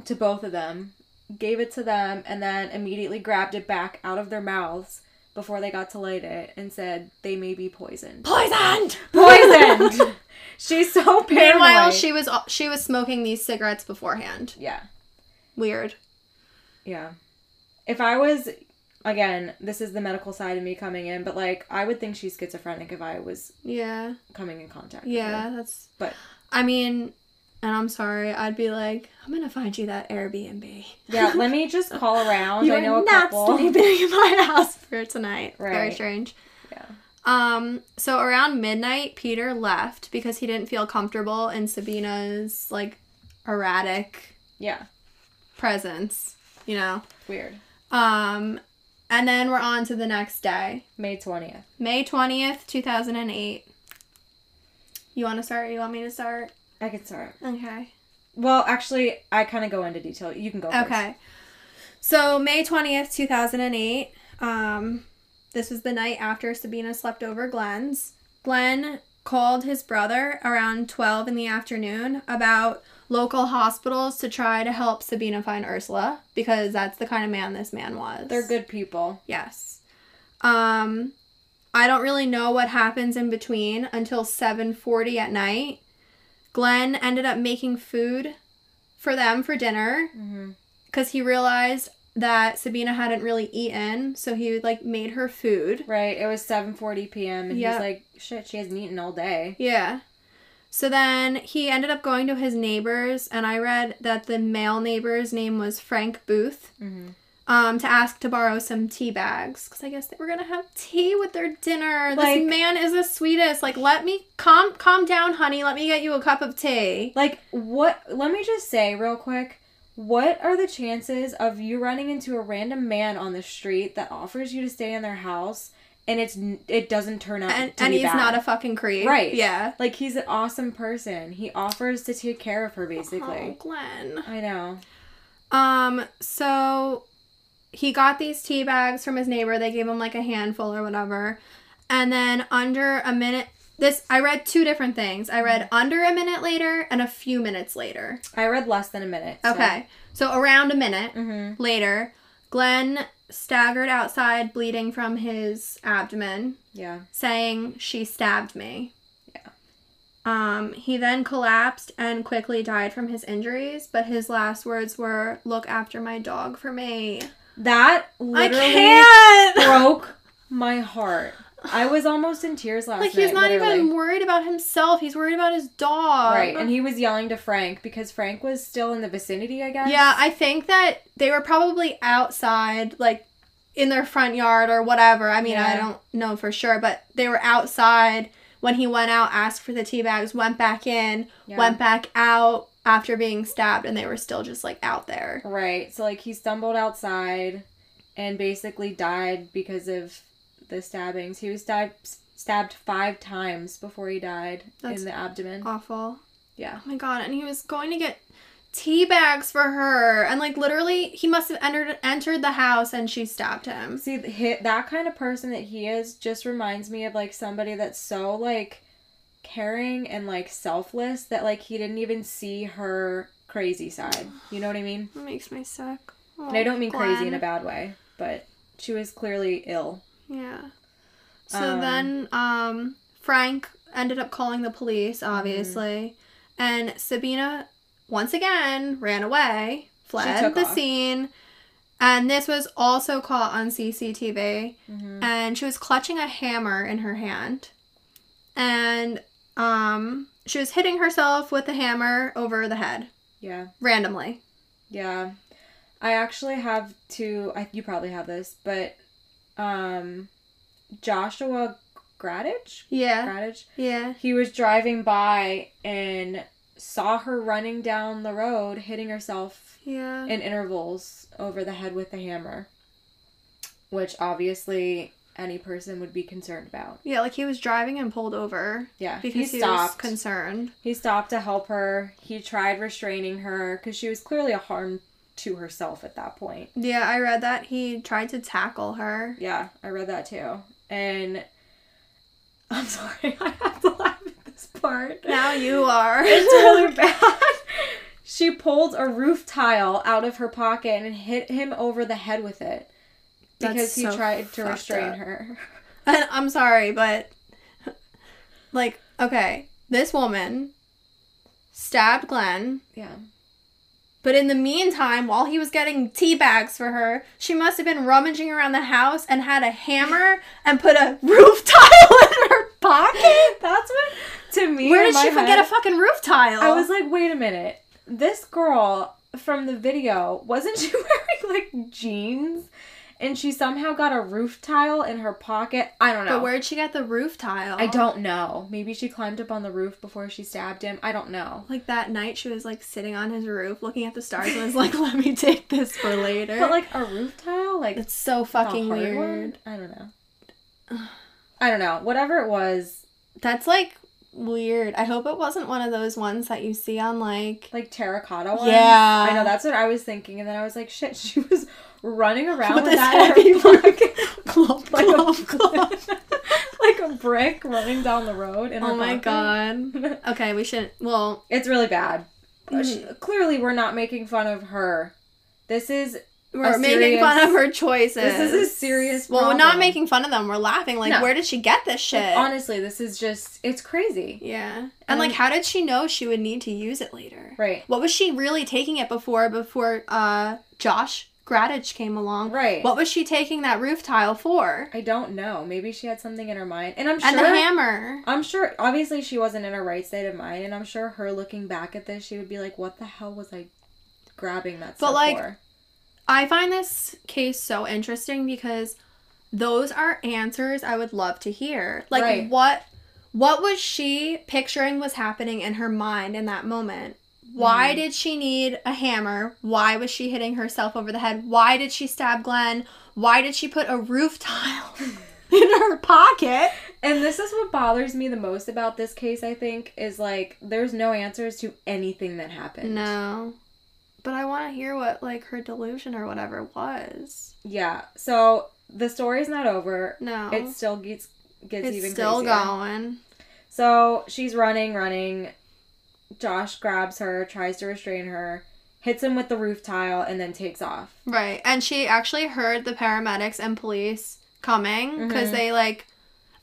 to both of them, gave it to them, and then immediately grabbed it back out of their mouths before they got to light it and said they may be poisoned. poisoned Poisoned! She's so paranoid. meanwhile she was she was smoking these cigarettes beforehand Yeah. weird Yeah. If I was again, this is the medical side of me coming in, but like I would think she's schizophrenic if I was yeah coming in contact. with yeah that's But i mean and i'm sorry i'd be like i'm gonna find you that airbnb yeah, let me just call around. You I know a not couple. sleeping in my house for tonight. Right. Very strange. Yeah. Um. So around midnight, Peter left because he didn't feel comfortable in Sabina's like erratic Yeah. presence. You know. Weird. Um. And then we're on to the next day, May twentieth. May twentieth, two thousand and eight. You want to start? You want me to start? I can start. Okay. Well, actually, I kind of go into detail. You can go first. Okay. So May 20th, 2008. Um this was the night after Sabina slept over Glenn's. Glenn called his brother around 12 in the afternoon about local hospitals to try to help Sabina find Ursula because that's the kind of man this man was. They're good people. Yes. Um I don't really know what happens in between until 7:40 at night. Glenn ended up making food for them for dinner because he realized that Sabina hadn't really eaten, so he like made her food. Right. It was 7:40 p.m. and Yeah. he's like, "Shit, she hasn't eaten all day." Yeah. So then he ended up going to his neighbors, and I read that the male neighbor's name was Frank Booth, hmm um, to ask to borrow some tea bags because I guess they were gonna have tea with their dinner. Like- this man is the sweetest. Like, let me calm calm down, honey. Let me get you a cup of tea. Like, what? Let me just say real quick. What are the chances of you running into a random man on the street that offers you to stay in their house and it's it doesn't turn out And and he's bad? not a fucking creep. Right. Yeah. like he's an awesome person. He offers to take care of her Oh, basically. Glenn. I know. Um, so he got these tea bags from his neighbor. They gave him like a handful or whatever. And then under a minute this I read two different things. I read under a minute later and a few minutes later. I read less than a minute. so- Okay. So around a minute Mhm. later, Glenn staggered outside bleeding from his abdomen, Yeah. saying she stabbed me. Yeah. Um, he then collapsed and quickly died from his injuries, but his last words were, "Look after my dog for me." That I literally can't. broke my heart. I was almost in tears last like night. Like he's not literally. even worried about himself. He's worried about his dog. Right, and he was yelling to Frank because Frank was still in the vicinity, I guess. Yeah, I think that they were probably outside, like in their front yard or whatever. I mean, I don't know for sure, but they were outside when he went out, asked for the tea bags, went back in, Yeah. went back out after being stabbed, and they were still just like out there. Right. So like he stumbled outside and basically died because of the stabbings. He was stabbed stabbed five times before he died That's in the abdomen. Awful. Yeah. Oh my god, and he was going to get tea bags for her, and like literally, he must have entered entered the house and she stabbed him. See, that kind of person that he is just reminds me of like somebody that's so like caring and like selfless that like he didn't even see her crazy side. You know what I mean? It makes me sick. And I don't mean crazy in a bad way, but she was clearly ill. Yeah. So Um, then um Frank ended up calling the police, Mm-hmm. obviously. And Sabina once again ran away, fled the off. scene. And this was also caught on CCTV. Mm-hmm. And she was clutching a hammer in her hand. And um she was hitting herself with the hammer over the head Yeah. randomly. Yeah. I actually have to I you probably have this, but um Joshua Grattage? Yeah. Grattage? Yeah. He was driving by and saw her running down the road hitting herself Yeah. in intervals over the head with the hammer. Which obviously any person would be concerned about. yeah, like he was driving and pulled over Yeah. because he he, was stopped. concerned. he stopped to help her. He tried restraining her because she was clearly a harm to herself at that point. Yeah, I read that he tried to tackle her. Yeah, I read that too. And I'm sorry, I have to laugh at this part. Now you are. It's really bad. She pulled a roof tile out of her pocket and hit him over the head with it because he so tried to restrain up. her. And I'm sorry, but like, okay, this woman stabbed Glenn, Yeah. but in the meantime, while he was getting tea bags for her, she must have been rummaging around the house and had a hammer and put a roof tile in her pocket. That's what to me. Where did she my forget head- a fucking roof tile? I was like, wait a minute. This girl from the video wasn't she wearing like jeans? And she somehow got a roof tile in her pocket. I don't know. but where'd she get the roof tile? I don't know. Maybe she climbed up on the roof before she stabbed him. I don't know. Like that night, she was like sitting on his roof looking at the stars and was like, let me take this for later. But like a roof tile, like it's so fucking weird. one? I don't know. I don't know. Whatever it was, That's like weird. I hope it wasn't one of those ones that you see on like. like terracotta ones. Yeah. I know that's what I was thinking, and then I was like, shit, she was running around With with, that heavy her pocket. Clump, like clump, a, clump. like a brick running down the road in her Oh my god. Okay, we should. Well, It's really bad. Uh, sh- Mhm. Clearly, we're not making fun of her. This is we're making fun of her choices. This is a serious Well, we're not making fun of them. We're laughing. Like, No. where did she get this shit? Like, honestly, this is just it's crazy. yeah. And like, Um, how did she know she would need to use it later? Right. What was she really taking it before? Before uh, Josh Grattage came along. Right. What was she taking that roof tile for? I don't know. Maybe she had something in her mind. And I'm sure And the hammer. I'm sure obviously she wasn't in her right state of mind and I'm sure her looking back at this she would be like what the hell was I grabbing that But, stuff like, for? I find this case so interesting because those are answers I would love to hear. Like Right. what what was she picturing was happening in her mind in that moment? Why Mhm. did she need a hammer? Why was she hitting herself over the head? Why did she stab Glenn? Why did she put a roof tile in her pocket? And this is what bothers me the most about this case I think is like there's no answers to anything that happened. No. But I want to hear what like her delusion or whatever was. Yeah. So the story's not over. No. It still gets gets it's even still crazier. going. So she's running, running. Josh grabs her, tries to restrain her, hits him with the roof tile, and then takes off. Right. And she actually heard the paramedics and police coming because Mhm. they like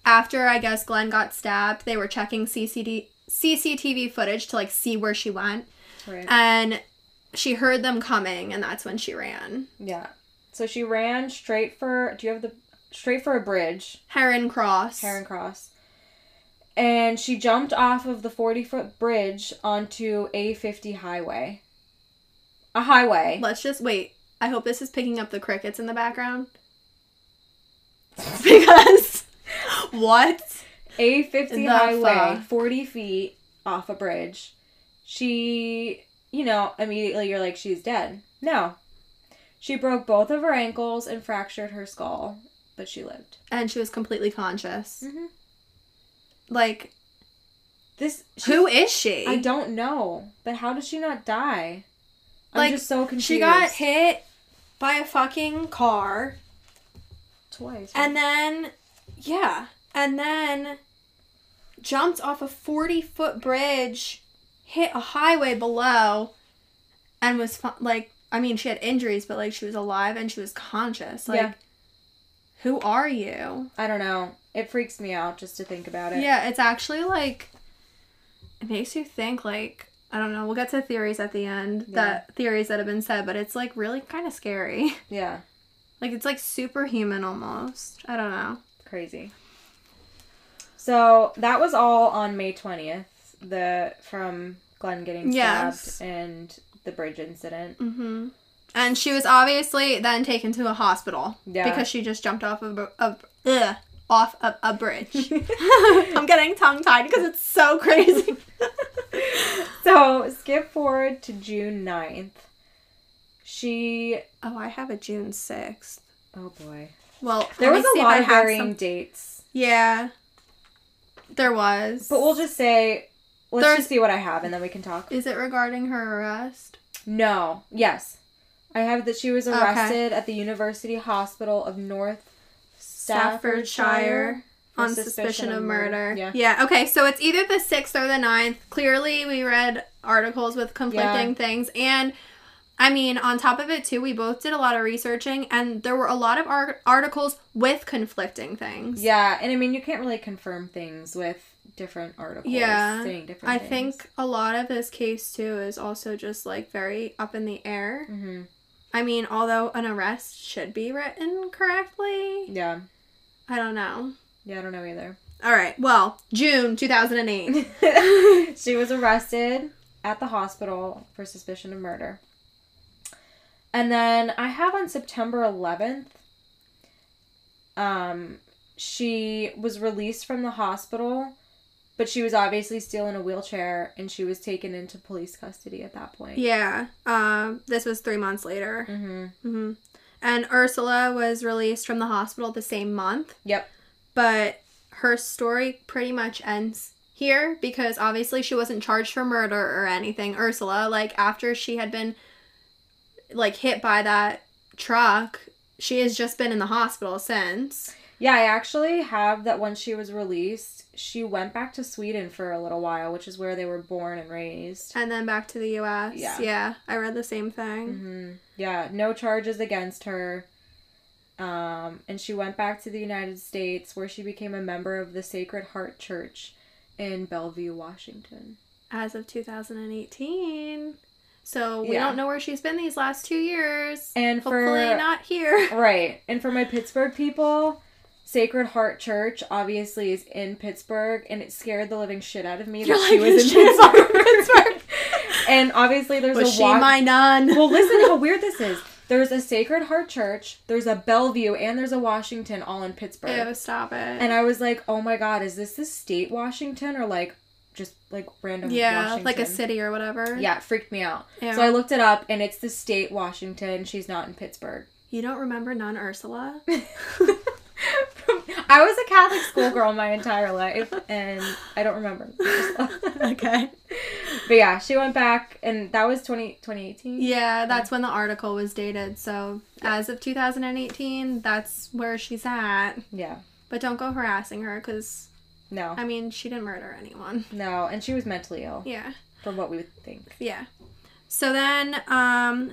after I guess Glenn got stabbed, they were checking CCD CCTV footage to like see where she went Right. and she heard them coming and that's when she ran. Yeah. So she ran straight for. Do you have the straight for a bridge, Heron Cross. Heron Cross, and she jumped off of the forty foot bridge onto a fifty highway. A highway. Let's just wait. I hope this is picking up the crickets in the background. because what? A fifty highway, fuck? forty feet off a bridge. She, you know, immediately you're like she's dead. No. She broke both of her ankles and fractured her skull, but she lived. And she was completely conscious. Mm-hmm. Like This who is she? I don't know, but how did she not die? I'm Like, just so confused. She got hit by a fucking car. twice. And then, yeah. And then jumped off a 40 foot bridge, hit a highway below, and was like, I mean, she had injuries, but like she was alive and she was conscious. Like, Yeah. who are you? I don't know. It freaks me out just to think about it. Yeah, it's actually like, it makes you think, like, I don't know, we'll get to theories at the end, Yeah. that theories that have been said, but it's like really kind of scary. Yeah. like, it's like superhuman almost. I don't know. Crazy. So that was all on May twentieth. The from Glenn getting Yes. stabbed and the bridge incident. Mm-hmm. And she was obviously then taken to a hospital Yeah. because she just jumped off of a, a ugh, off a, a bridge. I'm getting tongue tied because it's so crazy. so skip forward to June 9th. She oh, I have a June sixth. oh boy. Well, There was a lot of varying some- dates. Yeah, there was. But we'll just say let's There's- just see what I have and then we can talk. Is it regarding her arrest? No. Yes. I have that she was Okay. arrested at the University Hospital of North Staffordshire for on suspicion, of murder. Yeah. Okay, so it's either the 6th or the 9th. Clearly, we read articles with conflicting Yeah. things. And I mean, on top of it, too, we both did a lot of researching, and there were a lot of ar- articles with conflicting things. Yeah, and I mean you can't really confirm things with different articles Yeah. saying different I things. think a lot of this case, too, is also just like very up in the air. hmm I mean, although an arrest should be written correctly, Yeah. I don't know. Yeah, I don't know either. All right, well, June 2008. she was arrested at the hospital for suspicion of murder. And then I have on September 11th, um, she was released from the hospital, but she was obviously still in a wheelchair and she was taken into police custody at that point. Yeah. Um, this was three months later. Mm-hmm. hmm And Ursula was released from the hospital the same month, Yep. but her story pretty much ends here because obviously she wasn't charged for murder or anything. Ursula, like after she had been like hit by that truck, she has just been in the hospital since. Yeah, I actually have that when she was released, she went back to Sweden for a little while, which is where they were born and raised. And then back to the US. Yeah. Yeah, I read the same thing. hmm Yeah, no charges against her. Um, and she went back to the United States where she became a member of the Sacred Heart Church in Bellevue, Washington. As of 2018. So we Yeah. don't know where she's been these last two years. And Hopefully for not here. right, and for my Pittsburgh people, Sacred Heart Church obviously is in Pittsburgh, and it scared the living shit out of me You're that she was in Pittsburgh. Pittsburgh? and obviously, there's Was a she walk- my nun? well, listen how weird this is. There's a Sacred Heart Church, there's a Bellevue, and there's a Washington all in Pittsburgh. Ew, stop it. And I was like, oh my god, is this the state Washington or like just like random yeah, Washington? like a city or whatever. Yeah, it freaked me out. Ew. So I looked it up and it's the state Washington. She's not in Pittsburgh. You don't remember Nun Ursula? I was a Catholic schoolgirl my entire life and I don't remember. okay. but yeah, she went back and that was 20, 2018. Yeah, that's when the article was dated. So as of 2018, that's where she's at. Yeah. But don't go harassing her because, No. I mean, she didn't murder anyone. No, and she was mentally ill Yeah. from what we would think. Yeah. So then, um,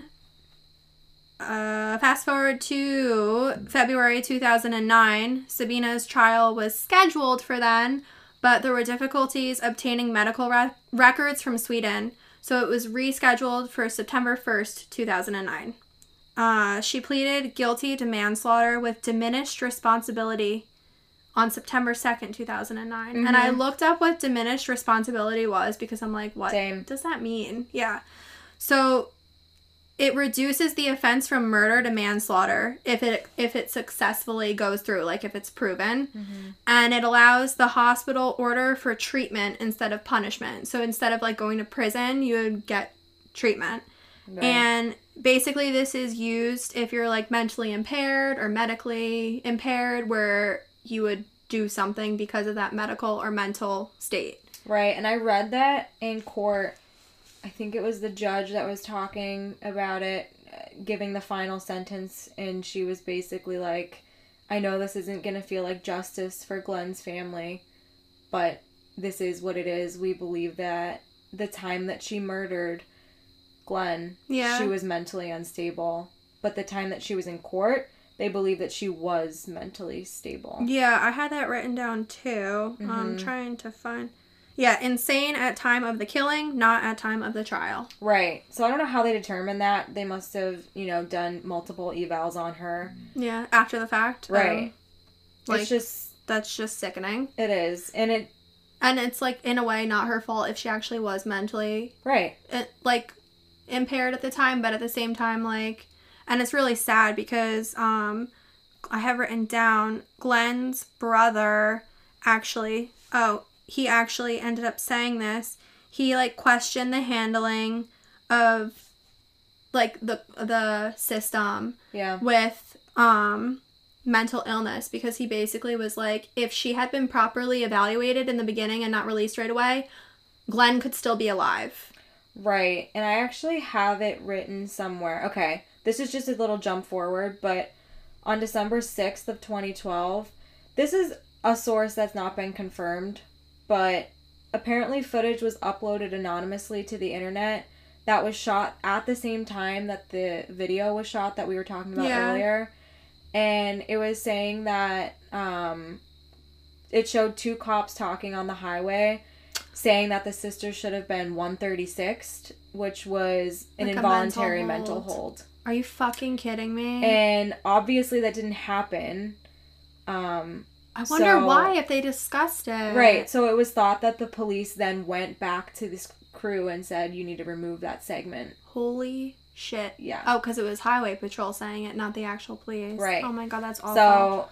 uh, fast forward to February 2009. Sabina's trial was scheduled for then, but there were difficulties obtaining medical re- records from Sweden, so it was rescheduled for September 1st, 2009. Uh, she pleaded guilty to manslaughter with diminished responsibility on September 2nd, 2009. And I Mhm. looked up what diminished responsibility was because I'm like, what Same. does that mean? Yeah. So it reduces the offense from murder to manslaughter if it if it successfully goes through, like if it's proven. Mm-hmm. And it allows the hospital order for treatment instead of punishment. So instead of like going to prison, you would get treatment. Right. And basically, this is used if you're like mentally impaired or medically impaired, where you would do something because of that medical or mental state. Right, and I read that in court. I think it was the judge that was talking about it, giving the final sentence, and she was basically like, I know this isn't going to feel like justice for Glenn's family, but this is what it is. We believe that the time that she murdered Glenn, Yeah. she was mentally unstable, but the time that she was in court, they believe that she was mentally stable. Yeah, I had that written down too. I'm Mhm. trying to find. Yeah, insane at time of the killing, not at time of the trial. Right. So I don't know how they determined that. They must have, you know, done multiple evals on her. Yeah, after the fact. Right. Um, like it's just that's just sickening. it is. And it And it's like in a way not her fault if she actually was mentally right. uh, like impaired at the time, but at the same time like and it's really sad because um I have written down Glenn's brother actually oh, he actually ended up saying this. He like questioned the handling of like the the system Yeah. with um mental illness because he basically was like if she had been properly evaluated in the beginning and not released right away, Glenn could still be alive. Right. And I actually have it written somewhere. Okay. This is just a little jump forward, but on December 6th of 2012, this is a source that's not been confirmed, but apparently footage was uploaded anonymously to the internet that was shot at the same time that the video was shot that we were talking about Yeah. earlier. And it was saying that um it showed two cops talking on the highway saying that the sister should have been 136th, which was an Like involuntary mental mental hold. hold. Are you fucking kidding me? And obviously that didn't happen. Um I wonder so- why if they discussed it. right, so it was thought that the police then went back to this crew and said you need to remove that segment. Holy shit. Yeah. Oh, because it was highway patrol saying it, not the actual police. Right. Oh my god, that's awful. So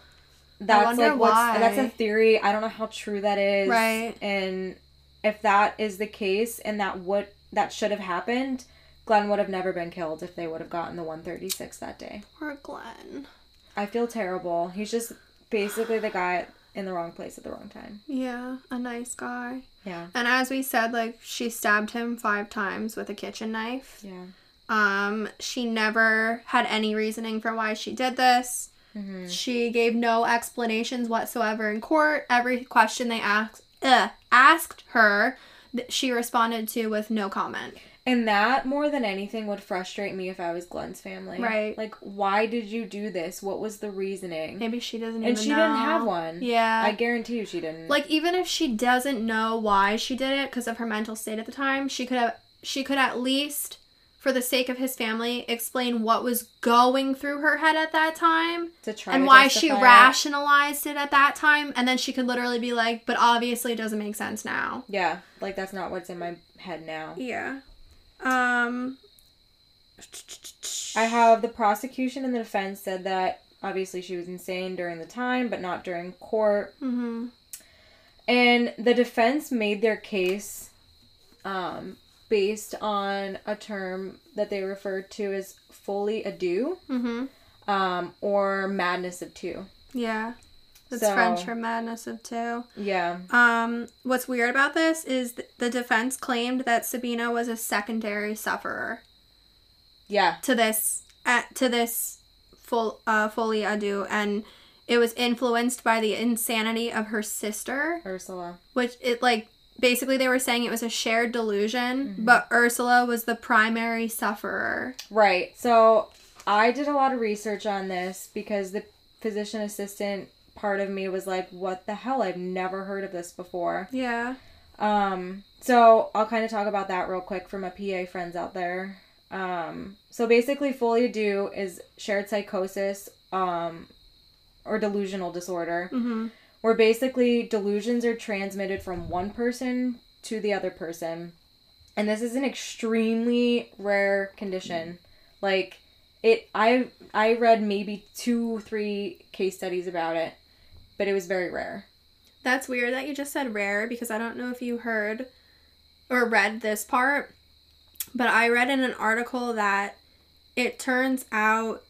that's like what's why. that's a theory. I don't know how true that is. Right. And if that is the case and that would that should have happened, Glenn would have never been killed if they would have gotten the 136 that day. Poor Glenn. I feel terrible. He's just basically the guy in the wrong place at the wrong time. Yeah, a nice guy. Yeah. And as we said, like she stabbed him five times with a kitchen knife. Yeah. Um, she never had any reasoning for why she did this. Mm-hmm. She gave no explanations whatsoever in court. Every question they asked uh, asked her, th- she responded to with no comment. And that more than anything would frustrate me if I was Glenn's family. Right. Like, why did you do this? What was the reasoning? Maybe she doesn't and she know. didn't have one. Yeah. I guarantee you she didn't. like even if she doesn't know why she did it because of her mental state at the time, she could have she could at least for the sake of his family explain what was going through her head at that time to try and to why she it. rationalized it at that time and then she could literally be like but obviously it doesn't make sense now. Yeah, like that's not what's in my head now. Yeah. Um I have the prosecution and the defense said that obviously she was insane during the time, but not during court. Mhm. And the defense made their case um, based on a term that they referred to as folie à deux Mhm. um, or madness of two. Yeah. That's So- French for madness of two. Yeah. Um, what's weird about this is th- the defense claimed that Sabina was a secondary sufferer Yeah. to this at to this full uh à deux, and it was influenced by the insanity of her sister, Ursula. which it like basically they were saying it was a shared delusion, Mm-hmm. but Ursula was the primary sufferer. Right. So I did a lot of research on this because the physician assistant part of me was like, what the hell? I've never heard of this before. Yeah. Um, so I'll kind of talk about that real quick for my PA friends out there. Um, so basically, folie à deux is shared psychosis um, or delusional disorder, Mm-hmm. where basically delusions are transmitted from one person to the other person. And this is an extremely rare condition. Like it I I read maybe 2 3 case studies about it, but it was very rare. That's weird that you just said rare because I don't know if you heard or read this part, but I read in an article that it turns out,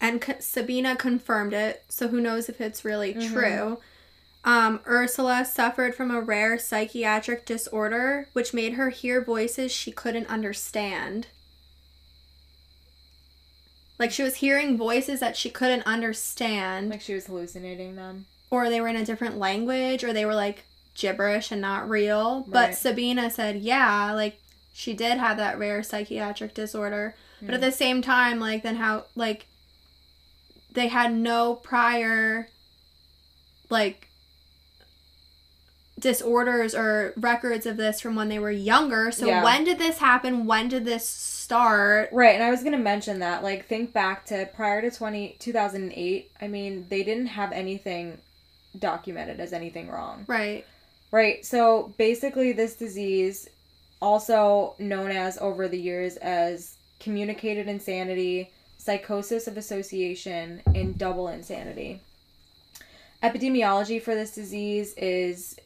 and C- Sabina confirmed it, so who knows if it's really Mhm. true. Um, Ursula suffered from a rare psychiatric disorder which made her hear voices she couldn't understand. Like she was hearing voices that she couldn't understand Like she was hallucinating them. or they were in a different language or they were like gibberish and not real. But Sabina said, yeah, like she did have that rare psychiatric disorder. But at the same time, like then how like they had no prior like disorders or records of this from when they were younger. So Yeah. when did this happen? When did this start? Right, and I was going to mention that like think back to prior to 20 2008, I mean, they didn't have anything documented as anything wrong. Right. Right. So basically, this disease, also known as over the years as communicated insanity, psychosis of association, and double insanity. Epidemiology for this disease is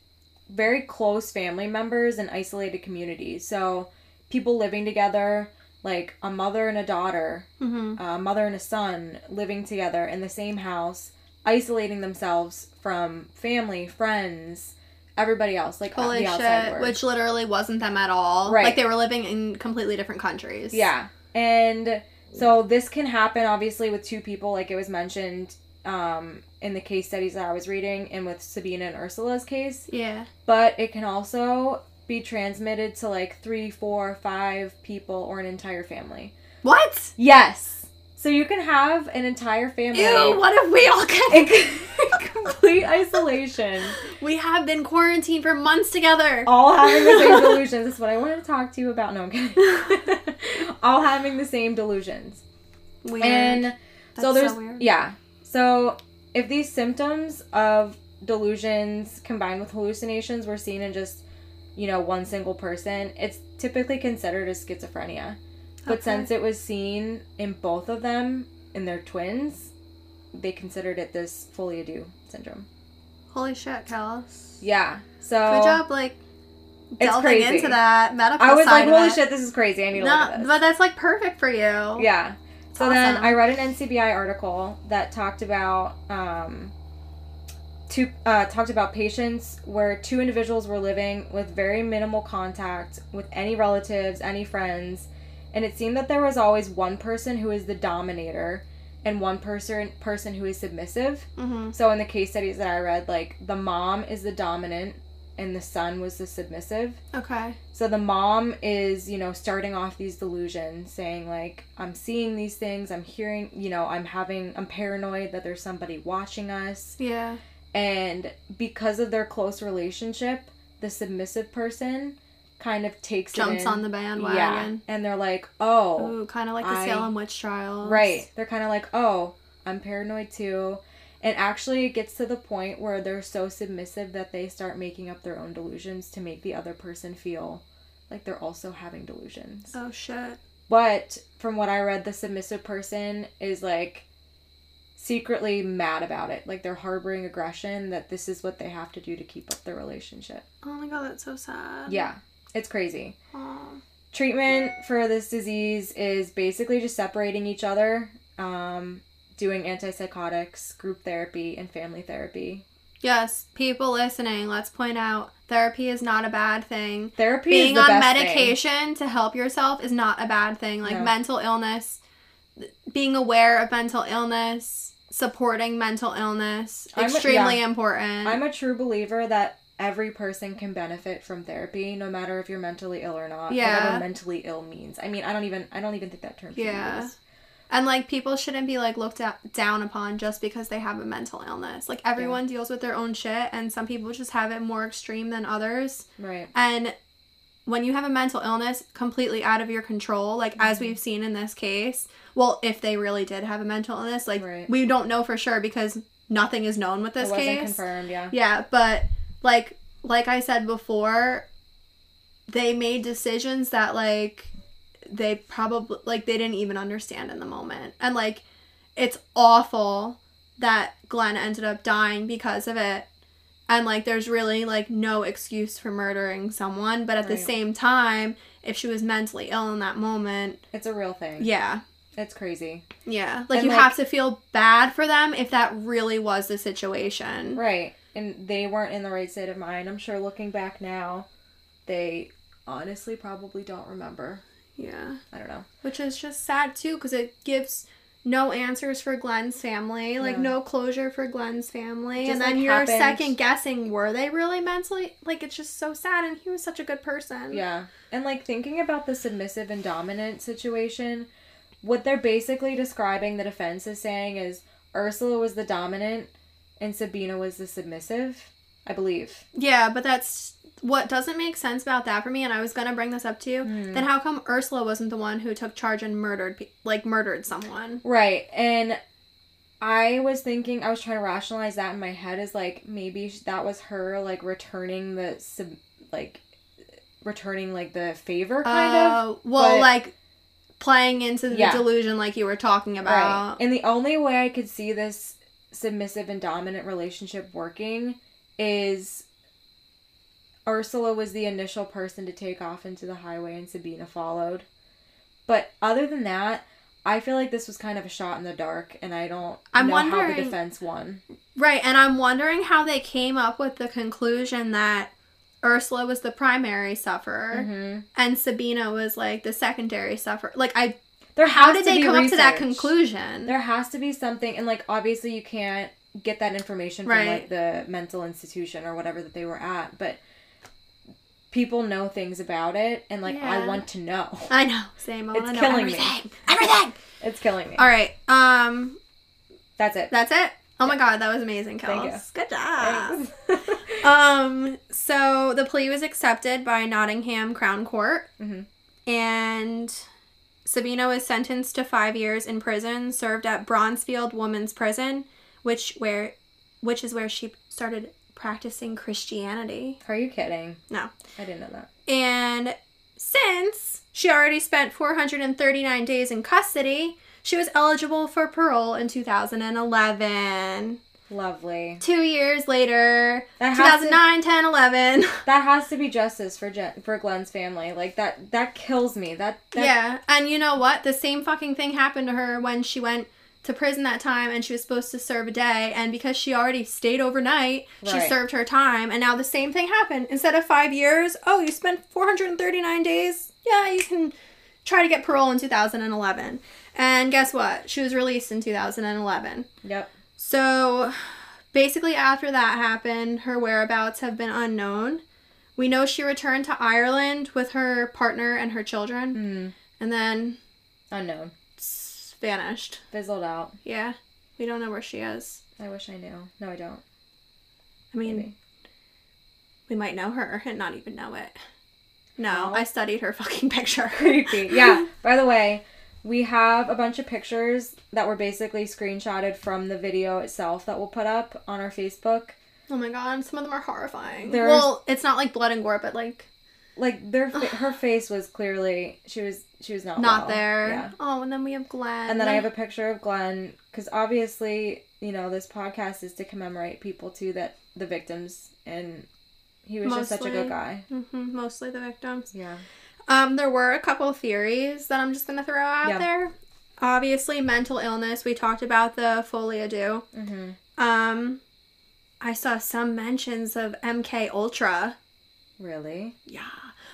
very close family members and isolated communities. So people living together, like a mother and a daughter, Mm-hmm. a mother and a son living together in the same house, isolating themselves from family, friends, everybody else, like Holy the outside shit. world. Which literally wasn't them at all. Right. Like they were living in completely different countries. yeah, and so this can happen obviously with two people, like it was mentioned um, in the case studies that I was reading, and with Sabina and Ursula's case. Yeah. But it can also be transmitted to like three, four, five people or an entire family. What? Yes. So you can have an entire family. Ew, what if we all get in complete isolation, We have been quarantined for months together. all having the same delusions. That's what I wanted to talk to you about. No, I'm kidding. all having the same delusions. Weird. And so That's there's so weird. yeah. So if these symptoms of delusions combined with hallucinations were seen in just you know one single person, it's typically considered as schizophrenia. But Okay. since it was seen in both of them in their twins, they considered it this folie à deux syndrome. Holy shit, Kellis. Yeah. So Good job, like delving into that medical I was like, holy it. shit, this is crazy. I need to look No, at this. but that's like perfect for you. Yeah. So then I read an NCBI article that talked about um, two uh, talked about patients where two individuals were living with very minimal contact with any relatives, any friends, and it seemed that there was always one person who is the dominator, and one person person who is submissive. Mm-hmm. So in the case studies that I read, like the mom is the dominant and the son was the submissive. Okay. So the mom is, you know, starting off these delusions, saying like, I'm seeing these things, I'm hearing, you know, I'm having, I'm paranoid that there's somebody watching us. Yeah. And because of their close relationship, the submissive person kind of takes Jumps on the bandwagon. and they're like, oh, kind of like the I- Salem witch trials. right. They're kind of like, oh, I'm paranoid too. And actually, it gets to the point where they're so submissive that they start making up their own delusions to make the other person feel like they're also having delusions. Oh shit. But from what I read, the submissive person is like secretly mad about it. Like they're harboring aggression that this is what they have to do to keep up their relationship. Oh my god, that's so sad. Yeah, it's crazy. Aw. Treatment for this disease is basically just separating each other, um, doing antipsychotics, group therapy, and family therapy. Yes, people listening, let's point out therapy is not a bad thing. Therapy Being on best thing. medication to help yourself is not a bad thing. Like No. mental illness, being aware of mental illness, supporting mental illness, I'm extremely yeah. important. I'm a true believer that every person can benefit from therapy, no matter if you're mentally ill or not. Yeah. Whatever mentally ill means. I mean, I don't even I don't even think that term. Yeah. And like people shouldn't be like looked at, down upon just because they have a mental illness. Like everyone deals with their own shit and some people just have it more extreme than others. Right. And when you have a mental illness completely out of your control, like as Mm-hmm. we've seen in this case, well, if they really did have a mental illness, like Right. we don't know for sure because nothing is known with this case. confirmed. Yeah. Yeah, but like like I said before, they made decisions that like they probably like they didn't even understand in the moment. And like it's awful that Glenn ended up dying because of it. And like there's really like no excuse for murdering someone, but at the same time, if she was mentally ill in that moment, It's a real thing. yeah. It's crazy. Yeah. Like And, you like- have to feel bad for them if that really was the situation. Right. And they weren't in the right state of mind. I'm sure looking back now, they honestly probably don't remember. Yeah. I don't know. which is just sad too because it gives no answers for Glenn's family, like Yeah. no closure for Glenn's family, Just, and then like, you're happened- second guessing were they really mentally like it's just so sad and he was such a good person. Yeah. And like thinking about the submissive and dominant situation, what they're basically describing the defense is saying is Ursula was the dominant and Sabina was the submissive, I believe. Yeah, but that's what doesn't make sense about that for me and I was going to bring this up to you. Hmm. Then how come Ursula wasn't the one who took charge and murdered pe- like murdered someone? Right. And I was thinking, I was trying to rationalize that in my head as like maybe that was her like returning the sub, like returning like the favor kind of. Uh, well, but- like playing into the Yeah. delusion like you were talking Right. about. And the only way I could see this submissive and dominant relationship working is Ursula was the initial person to take off into the highway and Sabina followed. But other than that, I feel like this was kind of a shot in the dark and I don't I'm know how the defense won. Right, and I'm wondering how they came up with the conclusion that Ursula was the primary sufferer hmm and Sabina was like the secondary sufferer. Like I There how did they come up to that conclusion? There has to be something and like obviously you can't get that information from Right. like the mental institution or whatever that they were at, but people know things about it and like I want to know. I know. Same. I It's want to know killing me. everything. Everything. It's killing me. All right. Um That's it. that's it. Oh my god, that was amazing, Thank you. Kels. Good job. Um so the plea was accepted by Nottingham Crown Court Mhm. and Sabina was sentenced to 5 years in prison, served at Bronzefield Women's Prison, which where which is where she started practicing Christianity. Are you kidding? No. I didn't know that. And since she already spent 439 days in custody, she was eligible for parole in 2011. Lovely. Two years later, That has to, 2009, 10, 11. that has to be justice for Jen, for Glenn's family. Like that that kills me. That, that yeah, and you know what? The same fucking thing happened to her when she went to prison that time and she was supposed to serve a day and because she already stayed overnight she served her time and now the same thing happened instead of five years oh you spent 439 days yeah you can try to get parole in 2011 And guess what? She was released in 2011. Yep. So basically, after that happened, her whereabouts have been unknown. We know she returned to Ireland with her partner and her children, Mm. and then Unknown. Vanished. Fizzled out. Yeah, we don't know where she is. I wish I knew. No, I don't. I mean, Maybe. we might know her and not even know it. No, No. I studied her fucking picture. Creepy. Yeah. By the way, we have a bunch of pictures that were basically screenshotted from the video itself that we'll put up on our Facebook. Oh my god, some of them are horrifying. There's- Well, it's not like blood and gore, but like Like their fa- her face was clearly she was she was not not well. there. Yeah. Oh, and then we have Glenn. And then I have a picture of Glenn because obviously, you know, this podcast is to commemorate people too that the victims and he was just such a good guy. Mhm, mostly the victims. Yeah. Um, there were a couple theories that I'm just gonna throw out Yeah. there. Obviously, mental illness. We talked about the folie à deux. Mm-hmm. Um, I saw some mentions of MK Ultra. Really? Yeah.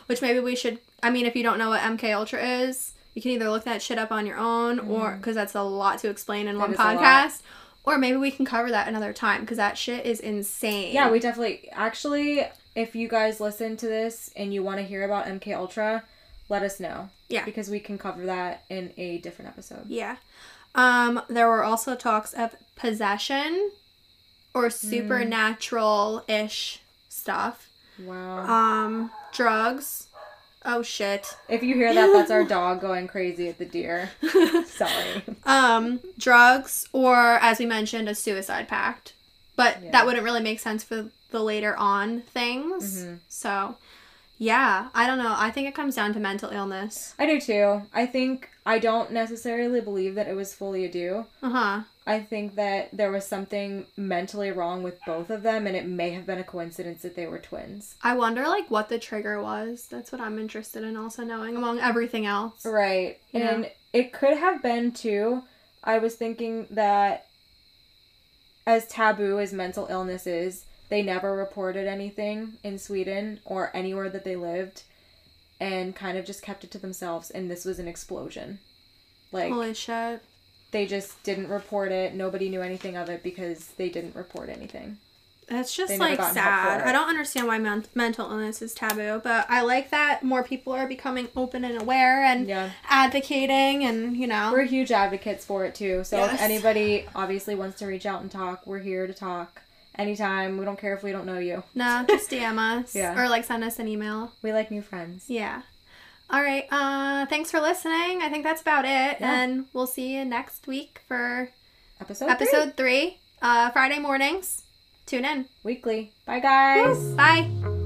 Which maybe we should. I mean, if you don't know what MK Ultra is, you can either look that shit up on your own, or because that's a lot to explain in Mm-hmm. That one is a lot. podcast, or maybe we can cover that another time because that shit is insane. Yeah, we definitely actually if you guys listen to this and you want to hear about MK Ultra, let us know. Yeah. Because we can cover that in a different episode. Yeah. Um, there were also talks of possession or supernatural ish stuff. Wow. Um, drugs. Oh shit. if you hear that, that's our dog going crazy at the deer. Sorry. um, drugs or as we mentioned, a suicide pact. But Yeah. that wouldn't really make sense for the later on things. Mhm. So, yeah, I don't know. I think it comes down to mental illness. I do too. I think I don't necessarily believe that it was folie à deux. Uh huh. I think that there was something mentally wrong with both of them, and it may have been a coincidence that they were twins. I wonder like what the trigger was. That's what I'm interested in also knowing among everything else. Right. Yeah. And it could have been too. I was thinking that as taboo as mental illness is, they never reported anything in Sweden or anywhere that they lived and kind of just kept it to themselves and this was an explosion. Like Holy shit. they just didn't report it. Nobody knew anything of it because they didn't report anything. That's just like sad. I don't understand why men- mental illness is taboo, but I like that more people are becoming open and aware and Yeah. advocating and, you know. We're huge advocates for it too. So Yes. if anybody obviously wants to reach out and talk, we're here to talk anytime. We don't care if we don't know you. no, just DM us. Yeah. Or like send us an email. We like new friends. Yeah. All right. Uh thanks for listening. I think that's about it. Yeah. And we'll see you next week for Episode, episode 3, uh Friday mornings. Tune in. weekly. Bye guys. Bye.